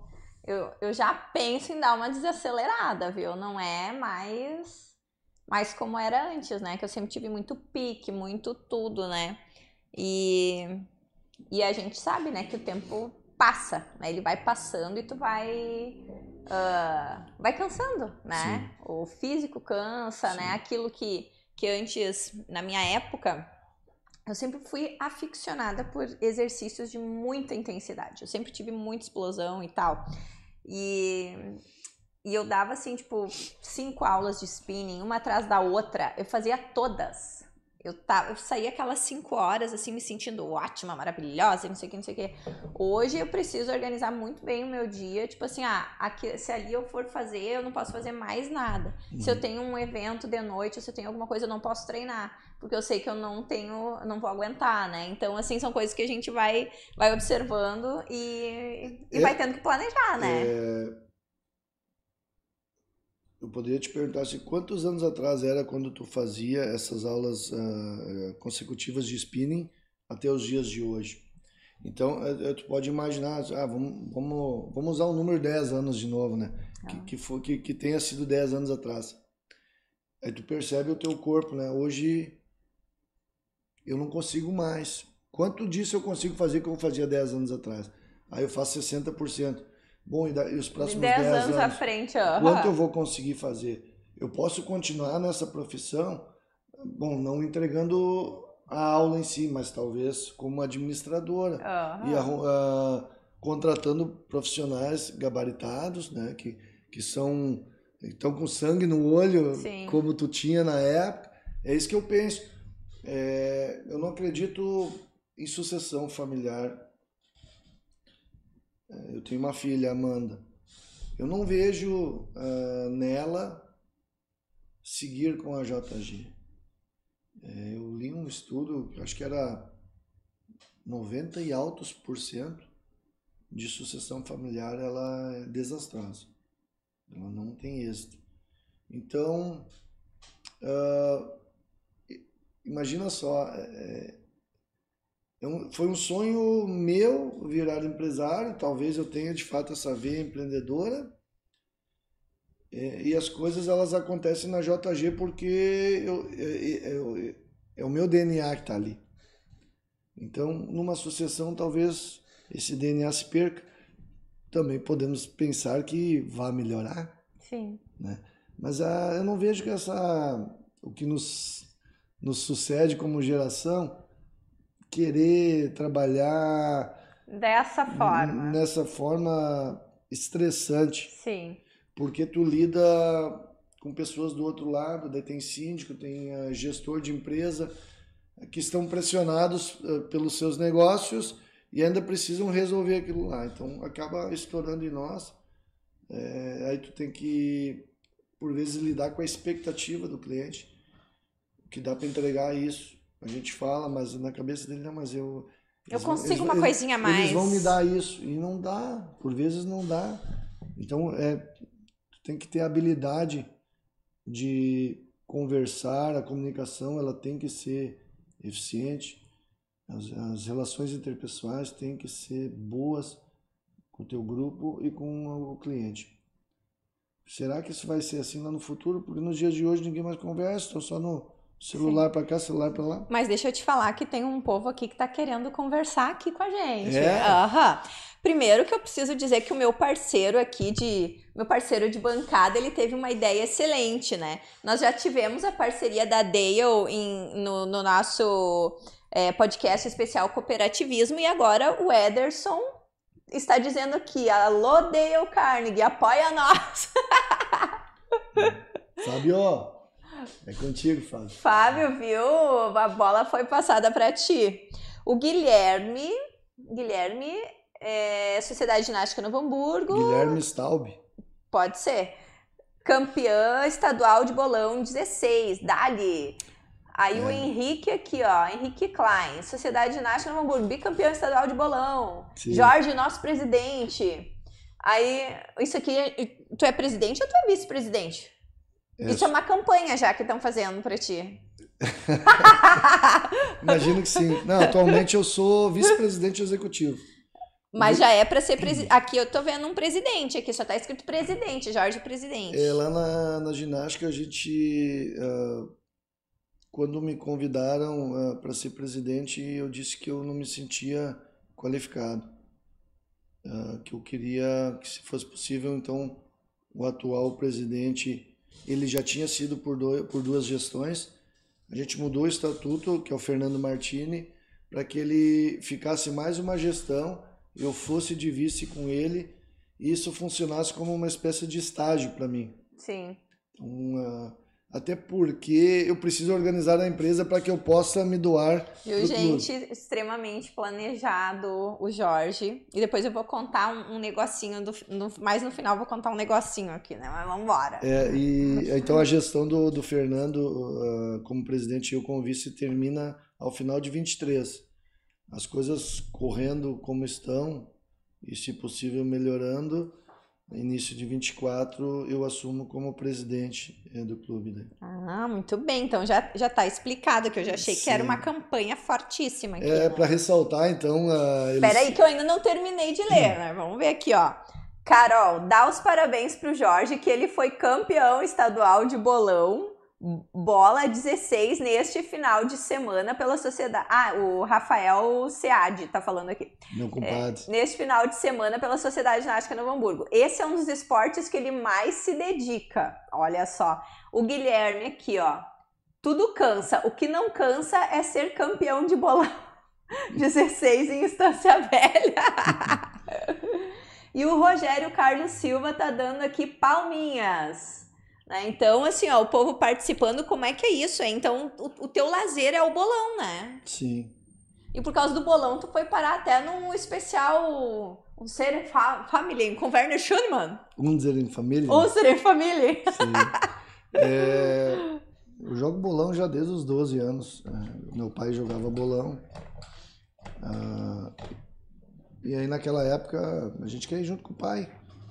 eu, eu já penso em dar uma desacelerada, viu? Não é mais, mais como era antes, né? Que eu sempre tive muito pique, muito tudo, né? E, e a gente sabe, né, que o tempo passa, né? Ele vai passando e tu vai. Uh, vai cansando, né? Sim. O físico cansa, né? Sim. né? Aquilo que, que antes, na minha época, eu sempre fui aficionada por exercícios de muita intensidade. Eu sempre tive muita explosão e tal. E, e eu dava assim, tipo, cinco aulas de spinning, uma atrás da outra. Eu fazia todas. Eu, tava, eu saía aquelas cinco horas, assim, me sentindo ótima, maravilhosa, não sei o que, não sei o que. Hoje eu preciso organizar muito bem o meu dia. Tipo assim, ah, aqui, se ali eu for fazer, eu não posso fazer mais nada. Uhum. Se eu uhum. tenho um evento de noite, se eu tenho alguma coisa, eu não posso treinar. Porque eu sei que eu não tenho, não vou aguentar, né? Então, assim, são coisas que a gente vai, vai observando e, e é, vai tendo que planejar, né? É eu poderia te perguntar assim, quantos anos atrás era quando tu fazia essas aulas uh, consecutivas de spinning até os dias de hoje? Então, uh, tu pode imaginar, ah, vamos, vamos, vamos usar o número 10 anos de novo, né? Ah. Que, que, foi, que, que tenha sido 10 anos atrás. Aí tu percebe o teu corpo, né? Hoje eu não consigo mais. Quanto disso eu consigo fazer que eu fazia 10 anos atrás? Aí eu faço 60%. Bom, e, e os próximos 10 anos, anos à frente, ó. Quanto eu vou conseguir fazer? Eu posso continuar nessa profissão, bom, não entregando a aula em si, mas talvez como administradora uhum. e a, a, contratando profissionais gabaritados, né, que, que são estão com sangue no olho, Sim. como tu tinha na época. É isso que eu penso. É, eu não acredito em sucessão familiar eu tenho uma filha, Amanda. Eu não vejo uh, nela seguir com a JG. É, eu li um estudo, acho que era 90 e altos por cento de sucessão familiar, ela é desastrosa. Ela não tem êxito. Então, uh, imagina só, é, é foi um sonho meu virar empresário, talvez eu tenha de fato essa veia empreendedora, é, e as coisas elas acontecem na JG porque eu, eu, eu, é o meu DNA que está ali. Então, numa sucessão, talvez esse DNA se perca. Também podemos pensar que vá melhorar. Sim. Né? Mas ah, eu não vejo que essa o que nos, nos sucede como geração querer trabalhar dessa forma. Nessa forma estressante. Sim porque tu lida com pessoas do outro lado, daí tem síndico, tem uh, gestor de empresa que estão pressionados uh, pelos seus negócios e ainda precisam resolver aquilo lá. Então acaba estourando em nós. É, aí tu tem que, por vezes, lidar com a expectativa do cliente, que dá para entregar isso. A gente fala, mas na cabeça dele, não, mas eu. Eu consigo eles, uma eles, coisinha mais. Eles vão me dar isso. E não dá, por vezes não dá. Então, é, tem que ter habilidade de conversar, a comunicação ela tem que ser eficiente, as, as relações interpessoais têm que ser boas com o teu grupo e com o cliente. Será que isso vai ser assim lá no futuro? Porque nos dias de hoje ninguém mais conversa, estou só no celular para cá, celular para lá. Mas deixa eu te falar que tem um povo aqui que está querendo conversar aqui com a gente. É. Uhum. Primeiro que eu preciso dizer que o meu parceiro aqui de meu parceiro de bancada, ele teve uma ideia excelente, né? Nós já tivemos a parceria da Dale em, no, no nosso é, podcast especial Cooperativismo e agora o Ederson está dizendo aqui, alô Dale Carnegie, apoia nós! [LAUGHS] Fábio, é contigo, Fábio. Fábio, viu? A bola foi passada para ti. O Guilherme, Guilherme é, Sociedade Ginástica Novo Hamburgo. Guilherme Staub. Pode ser. Campeã estadual de bolão 16, Dali. Aí é. o Henrique aqui, ó, Henrique Klein, Sociedade Ginástica Novo Hamburgo, bicampeão estadual de bolão. Sim. Jorge, nosso presidente. Aí, isso aqui, tu é presidente ou tu é vice-presidente? Isso. é uma campanha já que estão fazendo para ti. [LAUGHS] Imagino que sim. Não, atualmente eu sou vice-presidente executivo. Mas já é para ser presidente. Aqui eu tô vendo um presidente, aqui só tá escrito presidente, Jorge Presidente. É, lá na, na ginástica a gente. Uh, quando me convidaram uh, ah, para ser presidente, eu disse que eu não me sentia qualificado. Uh, que eu queria que, se fosse possível, então, o atual presidente, ele já tinha sido por, dois, por duas gestões. A gente mudou o estatuto, que é o Fernando Martini, para que ele ficasse mais uma gestão eu fosse de vice com ele e isso funcionasse como uma espécie de estágio para mim. Sim. Então, uh, até porque eu preciso organizar a empresa para que eu possa me doar. Viu, gente? Clube. Extremamente planejado o Jorge. E depois eu vou contar um, um negocinho, do, no, mais no final vou contar um negocinho aqui, né? Mas vamos embora. É, e então a gestão do, do Fernando uh, como presidente e eu como vice termina ao final de 23 as coisas correndo como estão e, se possível, melhorando, início de 24 eu assumo como presidente eh, do clube. Né? Ah, muito bem. Então já já está explicado que eu já achei Sim. que era uma campanha fortíssima. Aqui, é né? para ressaltar então. Eles... Espera aí que eu ainda não terminei de ler, né? Vamos ver aqui, ó. Carol, dá os parabéns para o Jorge que ele foi campeão estadual de bolão bola 16 neste final de semana pela sociedade. Ah, o Rafael Sead tá falando aqui. Meu compadre. É, neste final de semana pela Sociedade Ginástica Novo Hamburgo. Esse é um dos esportes que ele mais se dedica. Olha só. O Guilherme aqui, ó. Tudo cansa. O que não cansa é ser campeão de bola [LAUGHS] 16 em Estância Velha. [LAUGHS] e o Rogério Carlos Silva tá dando aqui palminhas. Né? Então, assim, ó, o povo participando, como é que é isso? Hein? Então, o, o teu lazer é o bolão, né? Sim. E por causa do bolão, tu foi parar até num especial. Um ser fa família, com Werner Schumann. Um ser em família? Um ser em família. Sim. É, eu jogo bolão já desde os 12 anos. É, meu pai jogava bolão. Ah, e aí naquela época a gente queria ir junto com o pai.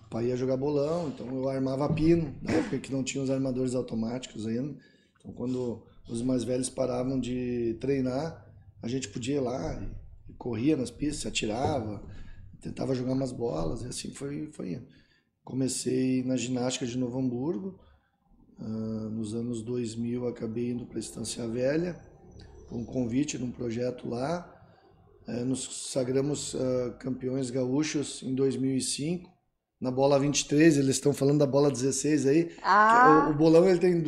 O pai ia jogar bolão, então eu armava pino, na época que não tinha os armadores automáticos ainda. Então quando os mais velhos paravam de treinar, a gente podia ir lá e, corria nas pistas, atirava, tentava jogar umas bolas e assim foi, foi indo. Comecei na ginástica de Novo Hamburgo, uh, nos anos 2000 acabei indo para a Estância Velha, com um convite num projeto lá. Uh, nos sagramos uh, campeões gaúchos em 2005, na bola 23, eles estão falando da bola 16 aí. Ah. O, o, bolão ele tem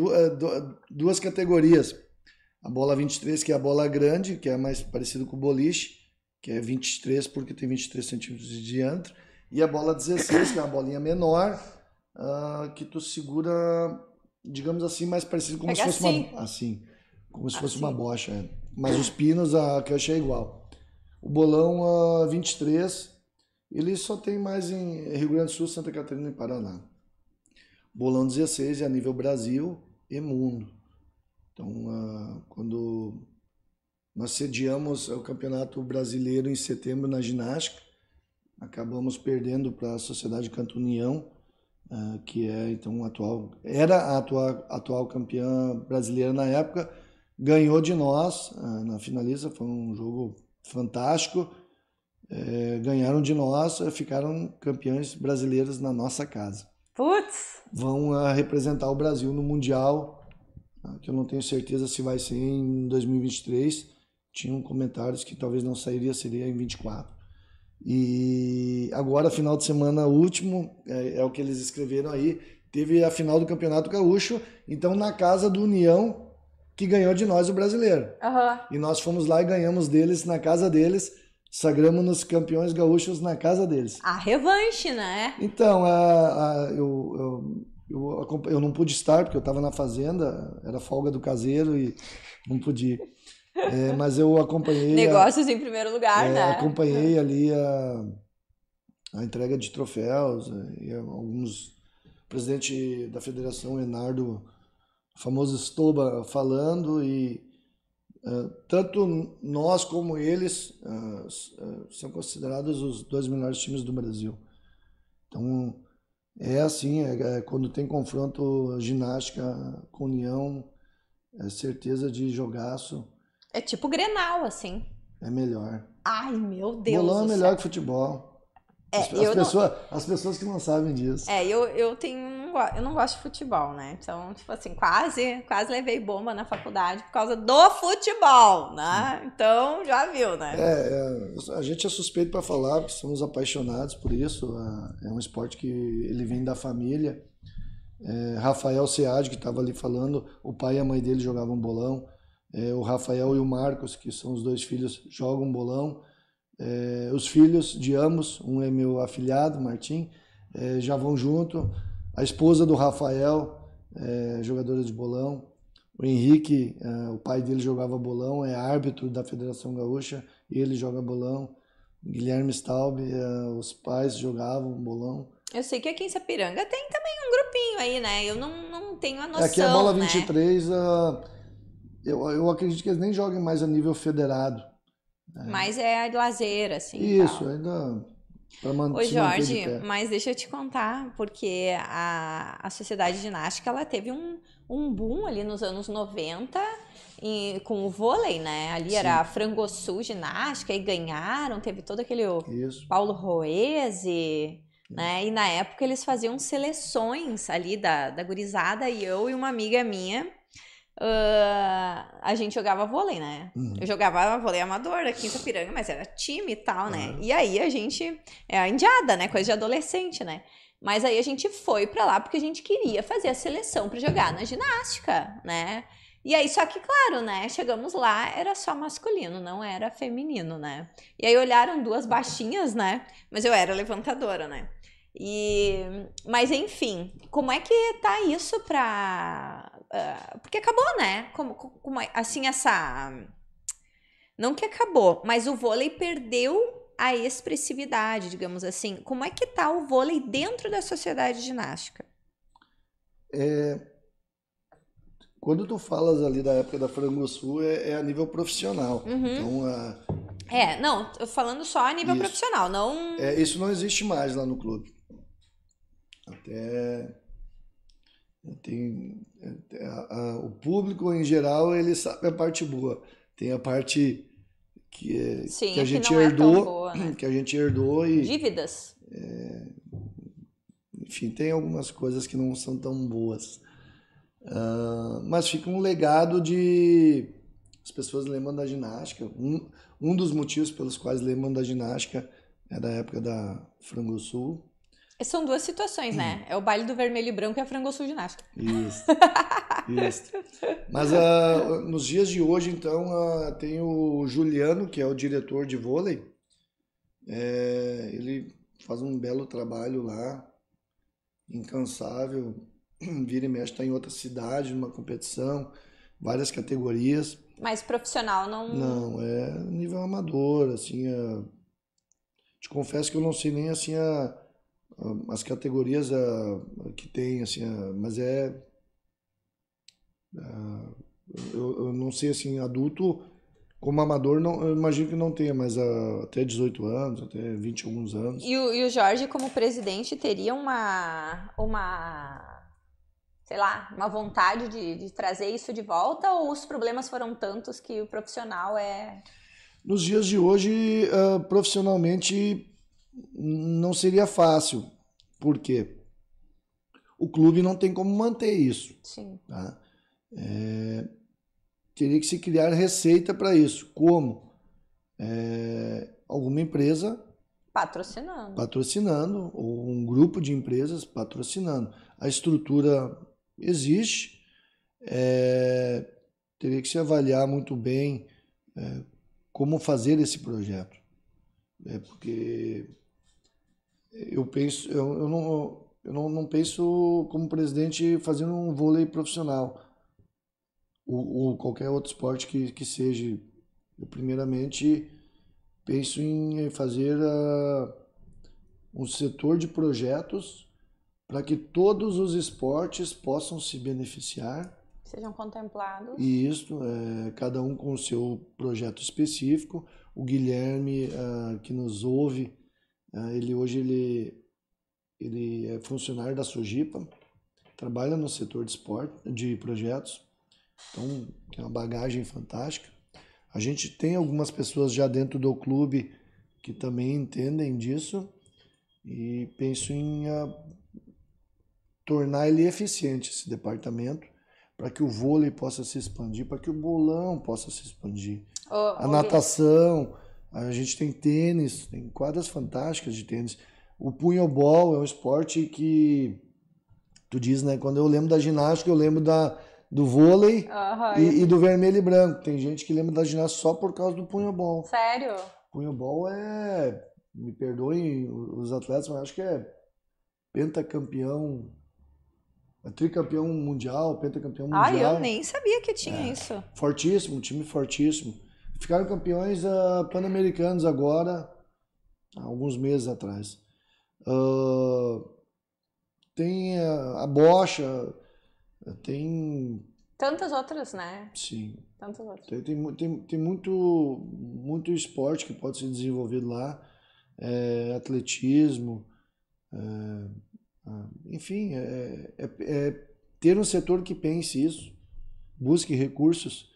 duas categorias. A bola 23, que é a bola grande, que é mais parecido com o boliche, que é 23 porque tem 23 centímetros de diâmetro. E a bola 16, que é uma bolinha menor, uh, que tu segura, digamos assim, mais parecido como Pega se fosse assim. uma. Assim. Como se assim. fosse uma bocha. É. Mas os pinos, a cancha é igual. O bolão uh, 23 ele só tem mais em Rio Grande do Sul, Santa Catarina e Paraná. Bolão 16 é a nível Brasil e mundo. Então, uh, quando nós sediamos o Campeonato Brasileiro em setembro na ginástica, acabamos perdendo para a Sociedade Canto União, uh, que é então atual era a atual, atual campeã brasileira na época, ganhou de nós uh, na finaliza, foi um jogo fantástico é, ganharam de nós, é, ficaram campeões brasileiros na nossa casa. Putz! Vão uh, representar o Brasil no Mundial, uh, que eu não tenho certeza se vai ser em 2023. Tinham comentários que talvez não sairia, seria em 24. E agora, final de semana último, é, é o que eles escreveram aí, teve a final do Campeonato Gaúcho, então na casa do União, que ganhou de nós o brasileiro. Uhum. E nós fomos lá e ganhamos deles na casa deles sagramos-nos campeões gaúchos na casa deles. A revanche, né? Então, a, a, eu, eu, eu, eu, não pude estar porque eu estava na fazenda, era folga do caseiro e não pude. É, mas eu acompanhei. Negócios a, em primeiro lugar, é, né? Acompanhei ali a, a entrega de troféus é, e alguns. O presidente da federação, Enardo, famoso Stoba, falando e tanto nós como eles uh, uh, são considerados os dois melhores times do Brasil. Então, é assim, é, é, quando tem confronto ginástica com União, é certeza de jogaço. É tipo Grenal, assim. É melhor. Ai, meu Deus Bolão é melhor que futebol. É, as, as, não... as pessoas que não sabem disso. É, eu, eu tenho. Eu não gosto de futebol, né? Então, tipo assim, quase, quase levei bomba na faculdade por causa do futebol, né? Então, já viu, né? É, é a gente é suspeito para falar, porque somos apaixonados por isso. É, é um esporte que ele vem da família. É, Rafael Sead, que estava ali falando, o pai e a mãe dele jogavam bolão. É, o Rafael e o Marcos, que são os dois filhos, jogam bolão. É, os filhos de ambos, um é meu afilhado, Martim, é, já vão junto. A esposa do Rafael, é, jogadora de bolão. O Henrique, é, o pai dele jogava bolão, é árbitro da Federação Gaúcha, ele joga bolão. Guilherme Staub, é, os pais jogavam bolão. Eu sei que aqui em Sapiranga tem também um grupinho aí, né? Eu não, não tenho a noção. Aqui a bola 23, né? uh, eu, eu acredito que eles nem joguem mais a nível federado. É. Mas é lazer, assim. Isso, ainda. Pra Ô, Jorge, mas deixa eu te contar, porque a, a Sociedade Ginástica ela teve um, um boom ali nos anos 90 e, com o vôlei, né? Ali Sim. era a Frangosul Ginástica e ganharam, teve todo aquele Isso. Paulo Roese, né? E na época eles faziam seleções ali da, da gurizada e eu e uma amiga minha Uh, a gente jogava vôlei, né? Uhum. Eu jogava vôlei amador aqui em Sapiranga, mas era time e tal, né? Uhum. E aí a gente. É a indiada, né? Coisa de adolescente, né? Mas aí a gente foi para lá porque a gente queria fazer a seleção para jogar na ginástica, né? E aí, só que, claro, né? Chegamos lá, era só masculino, não era feminino, né? E aí olharam duas baixinhas, né? Mas eu era levantadora, né? E, mas enfim, como é que tá isso para uh, porque acabou, né? Como, como assim essa não que acabou, mas o vôlei perdeu a expressividade, digamos assim. Como é que tá o vôlei dentro da sociedade ginástica? É, quando tu falas ali da época da Frango Sul, é, é a nível profissional. Uhum. Então, a, É, não, falando só a nível Isso. profissional, não. é, isso não existe mais lá no clube. Até tem é, o público em geral ele sabe a parte boa. Tem a parte que, é- Sim, que a que gente é tão herdou, boa, né? que a gente herdou e Dívidas. enfim, tem algumas coisas que não são tão boas. Ah, mas fica um legado de. As pessoas lembram da ginástica. Um, um dos motivos pelos quais lembram da ginástica é da época da Frango Sul. São duas situações, né? É o baile do vermelho e branco e a frango sul ginástica. Isso. [LAUGHS] Isso. Mas [LAUGHS] ah, nos dias de hoje, então, ah, tem o Juliano, que é o diretor de vôlei. É, ele faz um belo trabalho lá, incansável. [CLEARS THROAT] Vira e mexe, está em outra cidade, numa competição, várias categorias. Mas profissional não. Não, é nível amador, assim. a- Te confesso que eu não sei nem assim a- as categorias a- que tem, assim, a- mas é. eu, eu não sei assim, adulto como amador, não, eu imagino que não tenha, mas a- até 18 anos, até 20 e alguns anos. E o, e o Jorge, como presidente, teria uma. uma sei lá, uma vontade de, de trazer isso de volta ou os problemas foram tantos que o profissional é. Nos dias de hoje, ah, profissionalmente, não seria fácil. Por quê? O clube não tem como manter isso. Sim. tá? É, teria que se criar receita para isso. Como? É, alguma empresa Patrocinando. patrocinando, ou um grupo de empresas patrocinando. A estrutura existe, é, teria que se avaliar muito bem é, como fazer esse projeto. É, porque eu penso, eu, eu não, eu não, não penso como presidente fazendo um vôlei profissional ou, ou qualquer outro esporte que, que seja. Eu primeiramente penso em fazer ah, um setor de projetos para que todos os esportes possam se beneficiar Sejam contemplados. e isso, é, cada um com o seu projeto específico. O Guilherme, ah, que nos ouve, ele hoje ele, ele é funcionário da Sojipa, trabalha no setor de esporte, de projetos, então tem uma bagagem fantástica. A gente tem algumas pessoas já dentro do clube que também entendem disso e penso em ah, tornar ele eficiente, esse departamento, para que o vôlei possa se expandir, para que o bolão possa se expandir. Ô, A natação, a gente tem tênis, tem quadras fantásticas de tênis. O punhobol é um esporte que tu diz, né? Quando eu lembro da ginástica, eu lembro da, do vôlei Aham, e, e do vermelho e branco. Tem gente que lembra da ginástica só por causa do punhobol. Sério? Punhobol é, me perdoem os atletas, mas acho que é pentacampeão, é tricampeão mundial, pentacampeão mundial. eu nem sabia que tinha isso. Fortíssimo, um time fortíssimo. Ficaram campeões ah, pan-americanos agora, há alguns meses atrás. Ah, tem a, a bocha, tem, Tantas outras, né? sim, Tantas outras. tem, tem, tem, tem muito, muito esporte que pode ser desenvolvido lá, é, atletismo, é, ah, enfim, é, é, é ter um setor que pense isso, busque recursos.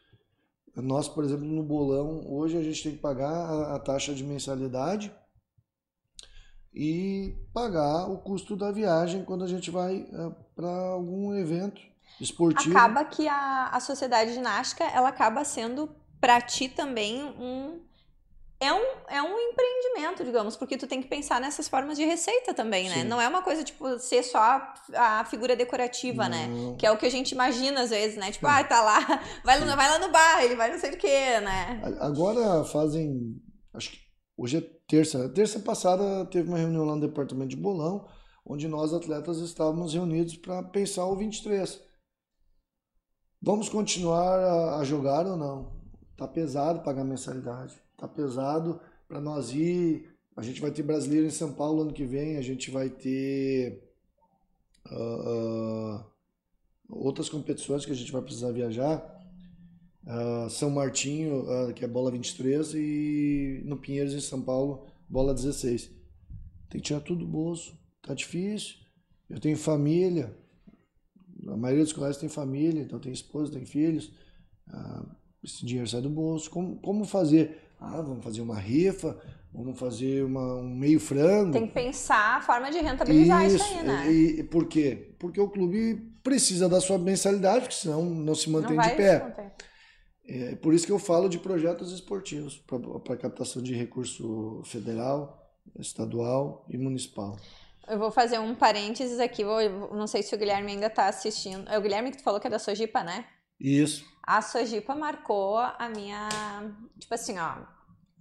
Nós, por exemplo, no bolão, hoje a gente tem que pagar a, a taxa de mensalidade e pagar o custo da viagem quando a gente vai para algum evento esportivo. Acaba que a, a sociedade ginástica, ela acaba sendo pra ti também um é um, é um empreendimento, digamos, porque tu tem que pensar nessas formas de receita também, né? Sim. Não é uma coisa, tipo, ser só a, a figura decorativa, né? Não. Que é o que a gente imagina às vezes, né? Tipo, ah, tá lá, [LAUGHS] vai, Sim. vai lá no bar, ele vai não sei o quê, né? Agora fazem, acho que hoje é terça. Terça passada teve uma reunião lá no departamento de bolão, onde nós atletas estávamos reunidos para pensar o 23. Vamos continuar a, a jogar ou não? tá pesado pagar mensalidade. Tá pesado para nós ir. A gente vai ter brasileiro em São Paulo ano que vem, a gente vai ter uh, uh, outras competições que a gente vai precisar viajar. Uh, São Martinho, que é bola 23, e no Pinheiros em São Paulo, bola 16. Tem que tirar tudo do bolso. Tá difícil. Eu tenho família. A maioria dos colegas tem família, então tem esposa, tem filhos. esse dinheiro sai do bolso. Como, como fazer? Ah, vamos fazer uma rifa, vamos fazer uma, um meio frango. Tem que pensar a forma de rentabilizar isso, isso aí, né? E, e, por quê? Porque o clube precisa da sua mensalidade, porque senão não se mantém não de pé. É por isso que eu falo de projetos esportivos para captação de recurso federal, estadual e municipal. Eu vou fazer um parênteses aqui, vou, não sei se o Guilherme ainda está assistindo. É o Guilherme que tu falou que é da Sojipa, né? Isso. A Sojipa marcou a minha, tipo assim, ó,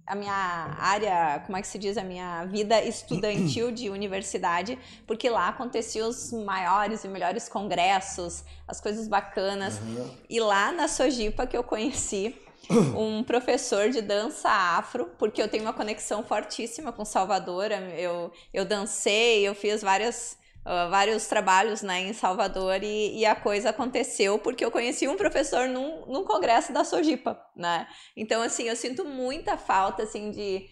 a minha área, como é que se diz, a minha vida estudantil de universidade, porque lá aconteciam os maiores e melhores congressos, as coisas bacanas. Uhum. E lá na Sojipa que eu conheci [COUGHS] um professor de dança afro, porque eu tenho uma conexão fortíssima com Salvador. Eu, eu dancei, eu fiz várias uh, vários trabalhos né, em Salvador e, e, a coisa aconteceu porque eu conheci um professor num, num congresso da Sojipa, né? Então, assim, eu sinto muita falta, assim, de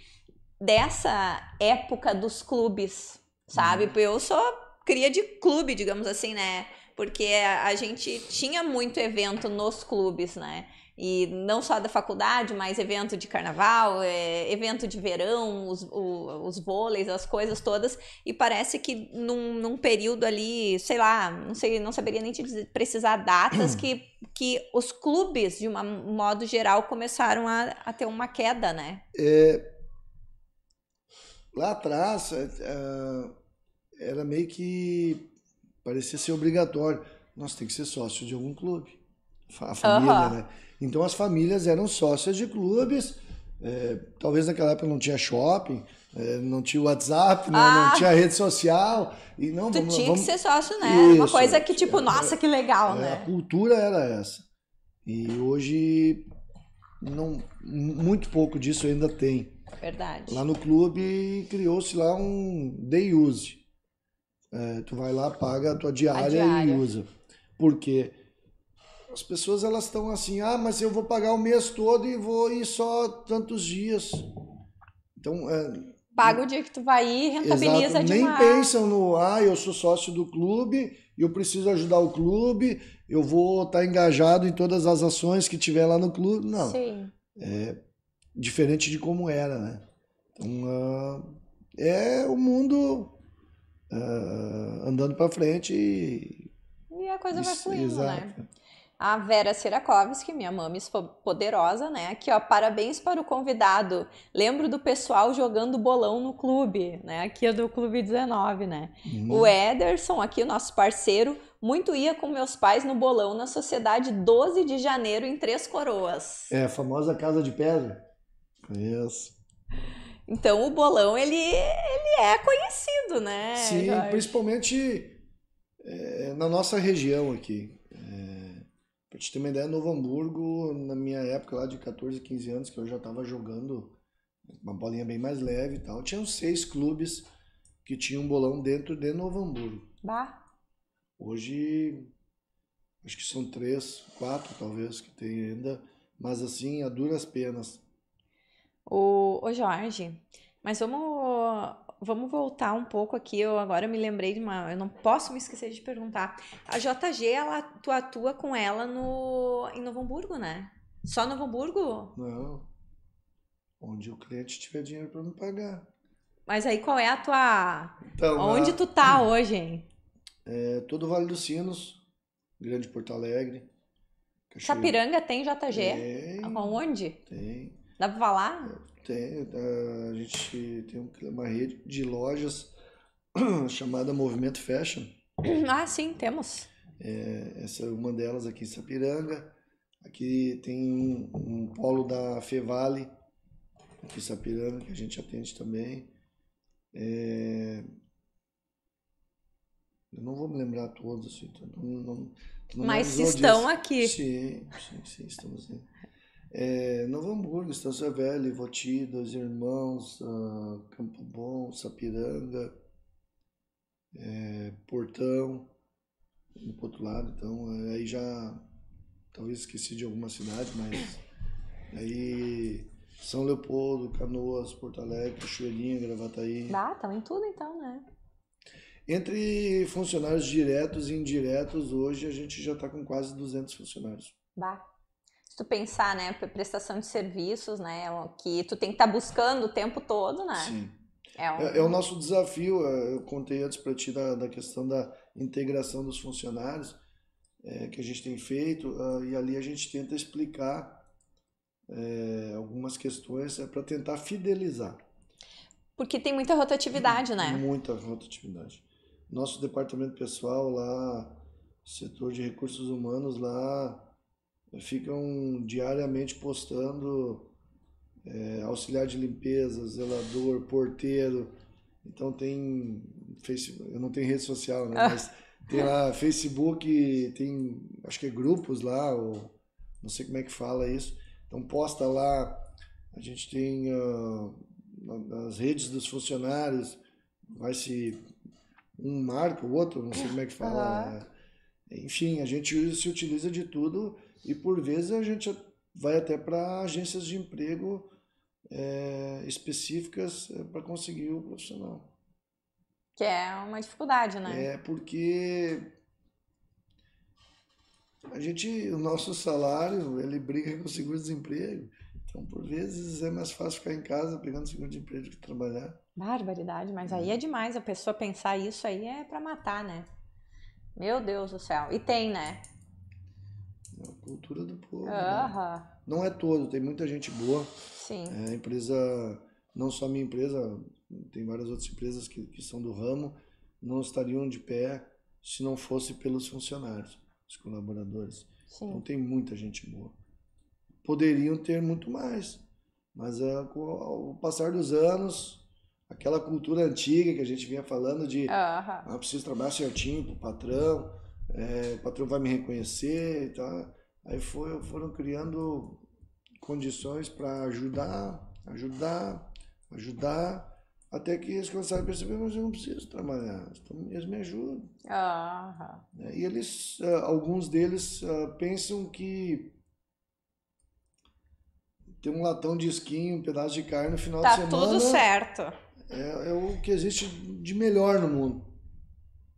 dessa época dos clubes, sabe? Uhum. Eu sou cria de clube, digamos assim, né? Porque a gente tinha muito evento nos clubes, né? E não só da faculdade, mas evento de carnaval, é, evento de verão, os, o, os vôleis, as coisas todas. E parece que num, num, período ali, sei lá, não sei, não saberia nem te dizer, precisar datas, [CLEARS THROAT] que, que os clubes, de um modo geral, começaram a, a ter uma queda, né? É, lá atrás, é, é era meio que parecia ser obrigatório. Nós tem que ser sócio de algum clube. A família, uhum. né? Então as famílias eram sócias de clubes. É, talvez naquela época não tinha shopping, é, não tinha WhatsApp, né? ah, não tinha rede social. E não, tu vamos, tinha vamos... que ser sócio, né? Isso, Uma coisa que, tipo, é, nossa, que legal, é, né? A cultura era essa. E hoje não, muito pouco disso ainda tem. Verdade. Lá no clube criou-se lá um day use. É, tu vai lá, paga a tua diária, a diária. e usa. Por quê? As pessoas elas estão assim, ah, mas eu vou pagar o mês todo e vou ir só tantos dias. Então, é, paga o dia que tu vai ir, rentabiliza exato, Nem pensam no, ah, eu sou sócio do clube, eu preciso ajudar o clube, eu vou estar tá engajado em todas as ações que tiver lá no clube. Não. Sim. É diferente de como era, né? Então, uh, é o mundo uh, andando para frente e... E a coisa vai fluindo, né? exato. né? A Vera Sirakovski, minha mames poderosa, né? Aqui, ó, parabéns para o convidado. Lembro do pessoal jogando bolão no clube, né? Aqui é do Clube 19, né? Uhum. O Ederson, aqui, o nosso parceiro, muito ia com meus pais no bolão na Sociedade 12 de Janeiro, em Três Coroas. É, a famosa Casa de Pedra. Conheço. Então, o bolão, ele, ele é conhecido, né? Sim, Jorge? principalmente é, na nossa região aqui. Pra te ter uma ideia, Novo Hamburgo, na minha época lá de 14, 15 anos, que eu já tava jogando uma bolinha bem mais leve e tal, tinham seis clubes que tinham um bolão dentro de Novo Hamburgo. Bah. Hoje, acho que são três, quatro talvez que tem ainda, mas assim, a duras penas. O, o Jorge, mas vamos vamos voltar um pouco aqui. Eu agora me lembrei de uma. Eu não posso me esquecer de perguntar. A JG, ela, tu atua com ela no, em Novo Hamburgo, né? Só Novo Hamburgo? Não. Onde o cliente tiver dinheiro para me pagar. Mas aí qual é a tua. Então, Onde a... tu tá hoje, hein? É, todo o Vale dos Sinos, Grande Porto Alegre. Cachoeira. Sapiranga tem JG? Tem. Onde? Tem. Dá pra falar? Tem, a gente tem uma rede de lojas [CLEARS THROAT] chamada Movimento Fashion. [CLEARS THROAT] Ah, sim, temos. É, essa é uma delas aqui em Sapiranga. Aqui tem um, um polo da Fevale, aqui em Sapiranga, que a gente atende também. É, eu não vou me lembrar todos, assim, não, não, não Mas estão aqui. Sim, sim, sim, estamos aí. É, Novo Hamburgo, Estância Velha, Ivoti, Dois Irmãos, uh, Campo Bom, Sapiranga, é, Portão, no outro lado. Então, aí já, talvez esqueci de alguma cidade, mas aí São Leopoldo, Canoas, Porto Alegre, Cachoeirinha, Gravataí. Ah, estão em tudo então, né? Entre funcionários diretos e indiretos, hoje a gente já está com quase 200 funcionários. Bah. Tu pensar, né, prestação de serviços, né, que tu tem que estar tá buscando o tempo todo, né? Sim. É, um... é, é o nosso desafio, é, eu contei antes para ti da, da questão da integração dos funcionários é, que a gente tem feito, uh, e ali a gente tenta explicar é, algumas questões é, para tentar fidelizar. Porque tem muita rotatividade, né? Muita rotatividade. Nosso departamento pessoal lá, setor de recursos humanos lá, ficam diariamente postando é, auxiliar de limpeza, zelador, porteiro. Então tem Facebook, eu não tenho rede social, né? [LAUGHS] Mas tem lá Facebook, tem acho que é grupos lá, ou não sei como é que fala isso. Então posta lá, a gente tem uh, nas redes dos funcionários, vai se um marca o outro, não sei como é que fala. Uhum. Enfim, a gente se utiliza de tudo e por vezes a gente vai até para agências de emprego é, específicas é, para conseguir o profissional. Que é uma dificuldade, né? É porque a gente, o nosso salário, ele briga com o seguro-desemprego. Então, por vezes, é mais fácil ficar em casa pegando seguro-desemprego do que trabalhar. Barbaridade, mas aí é demais a pessoa pensar isso aí é para matar, né? Meu Deus do céu. E tem, né? A cultura do povo. Né? Não é todo, tem muita gente boa. Sim. É, empresa, não só minha empresa, tem várias outras empresas que, que são do ramo, não estariam de pé se não fosse pelos funcionários, os colaboradores. Sim. Então tem muita gente boa. Poderiam ter muito mais, mas é, com o passar dos anos, aquela cultura antiga que a gente vinha falando de uhum. ah, preciso trabalhar certinho pro patrão, é, o patrão vai me reconhecer e tal. Aí foi, foram criando condições para ajudar, ajudar, ajudar, até que eles começaram a perceber, mas eu não preciso trabalhar, eles me ajudam. Uhum. E eles, ah, alguns deles ah, pensam que tem um latão de esquinho, um pedaço de carne no final tá de semana. Tá tudo certo. É, é, o que existe de melhor no mundo.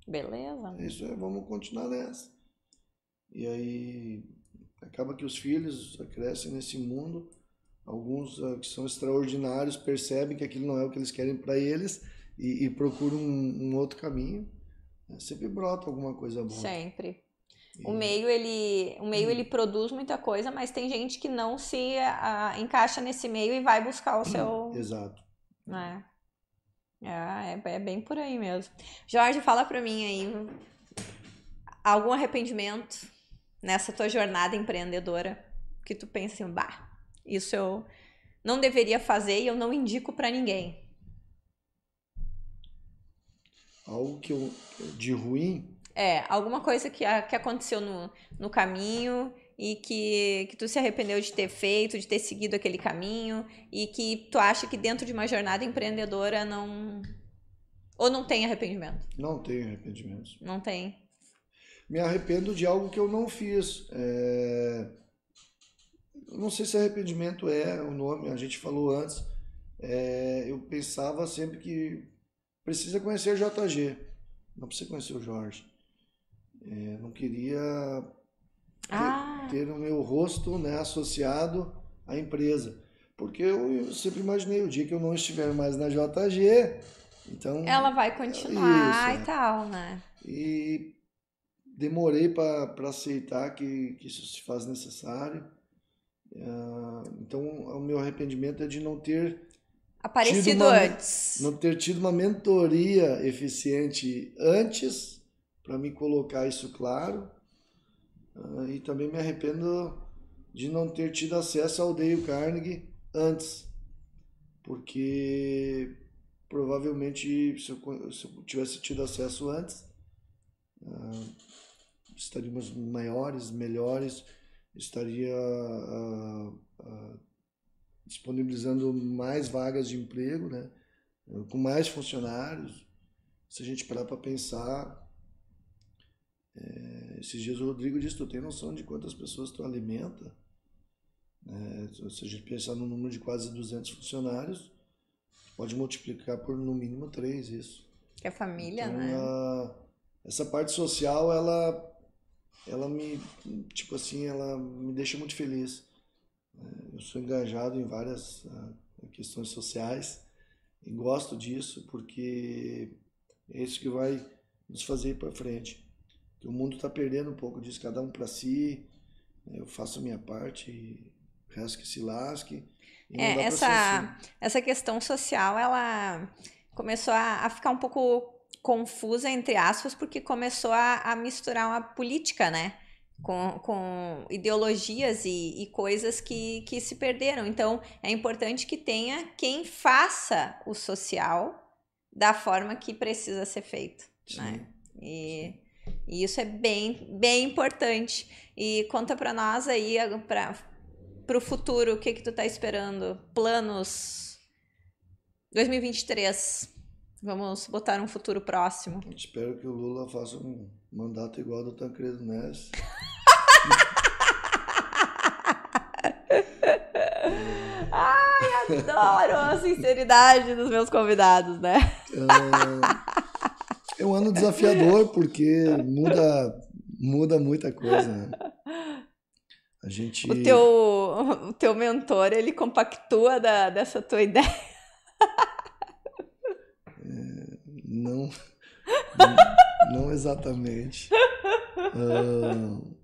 Beleza. Isso é, vamos continuar nessa. E aí acaba que os filhos crescem nesse mundo, alguns uh, que são extraordinários percebem que aquilo não é o que eles querem para eles e, e procuram um, um, outro caminho. É, sempre brota alguma coisa boa. Sempre. E... O meio ele, o meio hum. ele produz muita coisa, mas tem gente que não se uh, encaixa nesse meio e vai buscar o seu. Exato. É. É, é, bem por aí mesmo. Jorge, fala pra mim aí. Algum arrependimento nessa tua jornada empreendedora que tu pensa assim, bah, isso eu não deveria fazer e eu não indico para ninguém? Algo que eu, de ruim? É, alguma coisa que, que aconteceu no, no caminho e que, que tu se arrependeu de ter feito, de ter seguido aquele caminho e que tu acha que dentro de uma jornada empreendedora não. Ou não tem arrependimento? Não tem arrependimento. Não tem. Me arrependo de algo que eu não fiz. É... Não sei se arrependimento é o nome, a gente falou antes. É... Eu pensava sempre que precisa conhecer o JG, não precisa conhecer o Jorge. É... Não queria ah. ter, ter o meu rosto né, associado à empresa. Porque eu, sempre imaginei o dia que eu não estiver mais na JG, então. Ela vai continuar isso, e tal, né? E demorei para aceitar que, que isso se faz necessário. Uh, então, o meu arrependimento é de não ter aparecido uma, antes. Não ter tido uma mentoria eficiente antes para me colocar isso claro Uh, e também me arrependo de não ter tido acesso ao Dale Carnegie antes, porque provavelmente se eu, se eu tivesse tido acesso antes, uh, estaríamos maiores, melhores estaria uh, uh, disponibilizando mais vagas de emprego, né? com mais funcionários. Se a gente parar para pensar, é, esses dias o Rodrigo disse: Tu tem noção de quantas pessoas tu alimenta? É, se a gente pensar no número de quase 200 funcionários, pode multiplicar por no mínimo três isso. Que é família, então, né? A, essa parte social, ela, ela me, tipo assim, ela me deixa muito feliz. É, eu sou engajado em várias uh, questões sociais e gosto disso porque é isso que vai nos fazer ir para frente. Que o mundo está perdendo um pouco disso, cada um para si. Né? Eu faço a minha parte e o resto que se lasque. É, essa, assim. essa questão social, ela começou a, a, ficar um pouco confusa, entre aspas, porque começou a, a misturar uma política, né? Com, com ideologias e, e, coisas que, que se perderam. Então, é importante que tenha quem faça o social da forma que precisa ser feito. Né? E, e, isso é bem, bem importante. E conta para nós aí, para o futuro, o que, que tu tá esperando? Planos 2023. Vamos botar um futuro próximo. Espero que o Lula faça um mandato igual ao do Tancredo Neves. [LAUGHS] Ai, adoro a sinceridade dos meus convidados, né? É, é um ano desafiador porque muda, muda muita coisa. Né? A gente... o, teu, o teu mentor, ele compactua da, dessa tua ideia? Não, não, exatamente. Uh,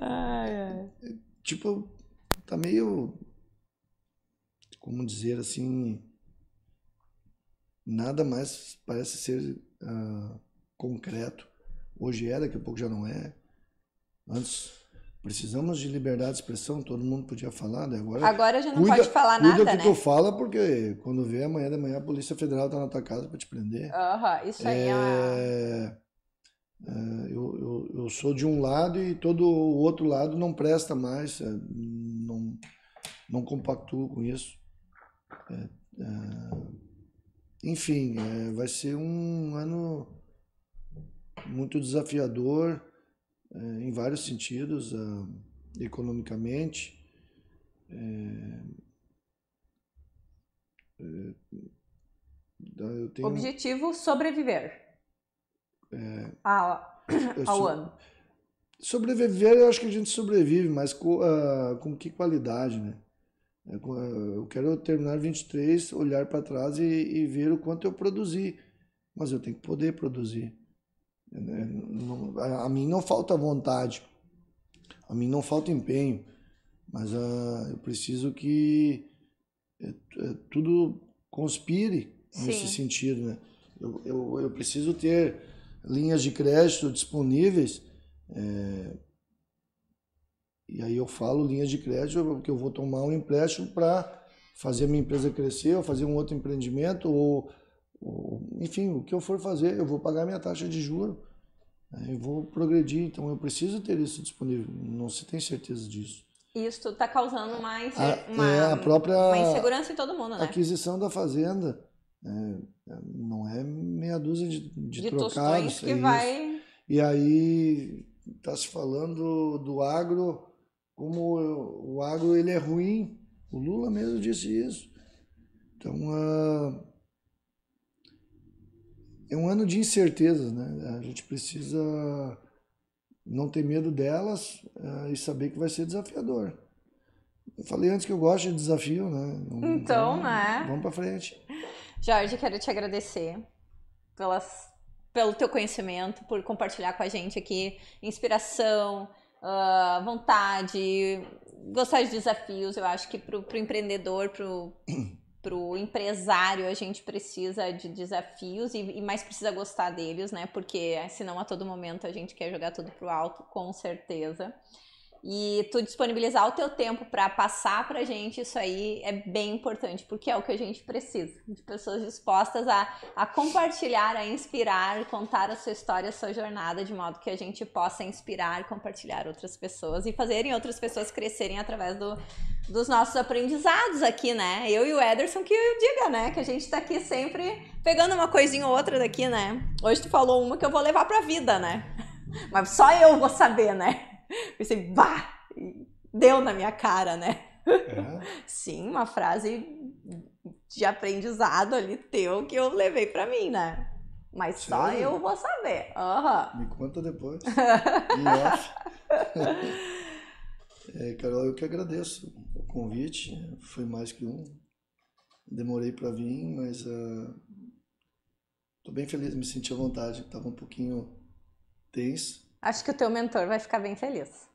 ai, ai. Tipo, tá meio. Como dizer assim. Nada mais parece ser uh, concreto. Hoje é, daqui a pouco já não é. Antes Precisamos de liberdade de expressão, todo mundo podia falar, né? Agora, Agora já não cuida, pode falar nada, cuida que né? tu fala, porque quando vê amanhã da manhã a Polícia Federal tá na tua casa para te prender. Uhum, isso aí é... é... é eu, eu, eu, sou de um lado e todo o outro lado não presta mais, é, não, não compactuo com isso. É, é, enfim, é, vai ser um ano muito desafiador é, em vários sentidos, economicamente. É, é, eu tenho, Objetivo sobreviver é, ao, ao ano. Sobreviver, eu acho que a gente sobrevive, mas com, uh, com que qualidade, né? É, eu quero terminar 23, olhar para trás e, e, ver o quanto eu produzi. Mas eu tenho que poder produzir. A mim não falta vontade, a mim não falta empenho, mas uh, eu preciso que é, é, tudo conspire Sim. nesse sentido. Né? Eu, eu, eu, preciso ter linhas de crédito disponíveis. É, e aí eu falo linhas de crédito porque eu vou tomar um empréstimo para fazer a minha empresa crescer, ou fazer um outro empreendimento, ou enfim, o que eu for fazer, eu vou pagar minha taxa de juro, né? eu vou progredir, então eu preciso ter isso disponível. Não se tem certeza disso. Isso está causando mais uma, é, a própria uma insegurança em todo mundo, né? Aquisição da fazenda é, não é meia dúzia de, de, de trocados. que é vai... E aí está se falando do agro como o agro ele é ruim. O Lula mesmo disse isso. Então, uh, é um ano de incertezas, né? A gente precisa não ter medo delas uh, e saber que vai ser desafiador. Eu falei antes que eu gosto de desafio, né? Então, então né? Vamos para frente. Jorge, quero te agradecer pelas, pelo teu conhecimento, por compartilhar com a gente aqui inspiração, uh, vontade, gostar de desafios. Eu acho que para o empreendedor, para para o empresário a gente precisa de desafios e, e, mais precisa gostar deles, né? Porque senão a todo momento a gente quer jogar tudo pro alto, com certeza. E tu disponibilizar o teu tempo para passar pra gente isso aí é bem importante, porque é o que a gente precisa, de pessoas dispostas a, a compartilhar, a inspirar, contar a sua história, a sua jornada, de modo que a gente possa inspirar, compartilhar outras pessoas e fazerem outras pessoas crescerem através do, dos nossos aprendizados aqui, né? Eu e o Ederson que eu diga, né? Que a gente tá aqui sempre pegando uma coisinha ou outra daqui, né? Hoje tu falou uma que eu vou levar pra vida, né? [LAUGHS] Mas só eu vou saber, né? [LAUGHS] Pensei, bah! Deu na minha cara, né? É. [LAUGHS] Sim, uma frase de aprendizado ali teu que eu levei pra mim, né? Mas Sério? só eu vou saber. Uhum. Me conta depois. [LAUGHS] é, Carol, eu que agradeço o convite. Foi mais que um. Demorei para vir, mas uh, tô bem feliz, me senti à vontade. Tava um pouquinho tenso. Acho que o teu mentor vai ficar bem feliz.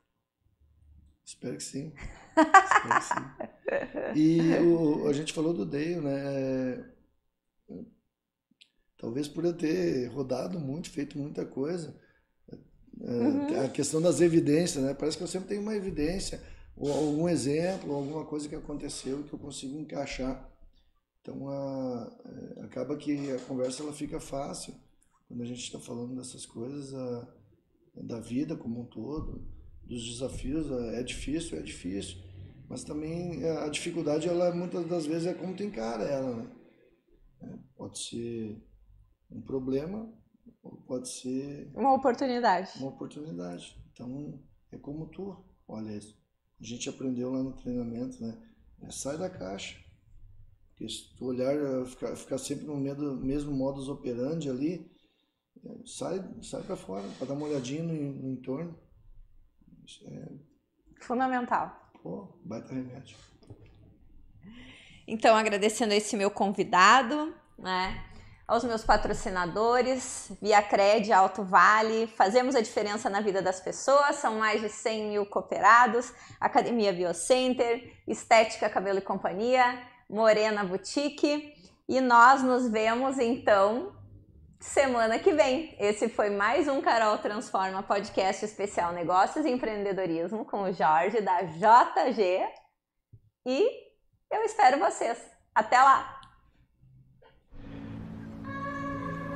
Espero que sim. Espero que sim. E o, a gente falou do Dale, né? Talvez por eu ter rodado muito, feito muita coisa. É, uhum. A questão das evidências, né? Parece que eu sempre tenho uma evidência, ou algum exemplo, alguma coisa que aconteceu que eu consigo encaixar. Então, a, é, acaba que a conversa ela fica fácil quando a gente está falando dessas coisas a, da vida como um todo, dos desafios. É difícil, é difícil, mas também a dificuldade, ela muitas das vezes é como tu encara ela, né? É, pode ser um problema ou pode ser uma oportunidade. Uma oportunidade. Então é como tu olha isso. A gente aprendeu lá no treinamento, né? É, sai da caixa. Porque se tu olhar, ficar, ficar sempre no mesmo, mesmo modus operandi ali, é, sai, sai para fora, para dar uma olhadinha no, no entorno. É. Fundamental. Pô, baita remédio. Então, agradecendo esse meu convidado, né? aos meus patrocinadores, Via Cred, Alto Vale, fazemos a diferença na vida das pessoas, são mais de 100 mil cooperados, Academia Biocenter, Estética Cabelo e Companhia, Morena Boutique, e nós nos vemos então semana que vem. Esse foi mais um Carol Transforma podcast especial Negócios e Empreendedorismo com o Jorge da JG, e eu espero vocês. Até lá!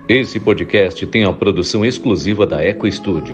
Esse podcast tem a produção exclusiva da Eco Studio.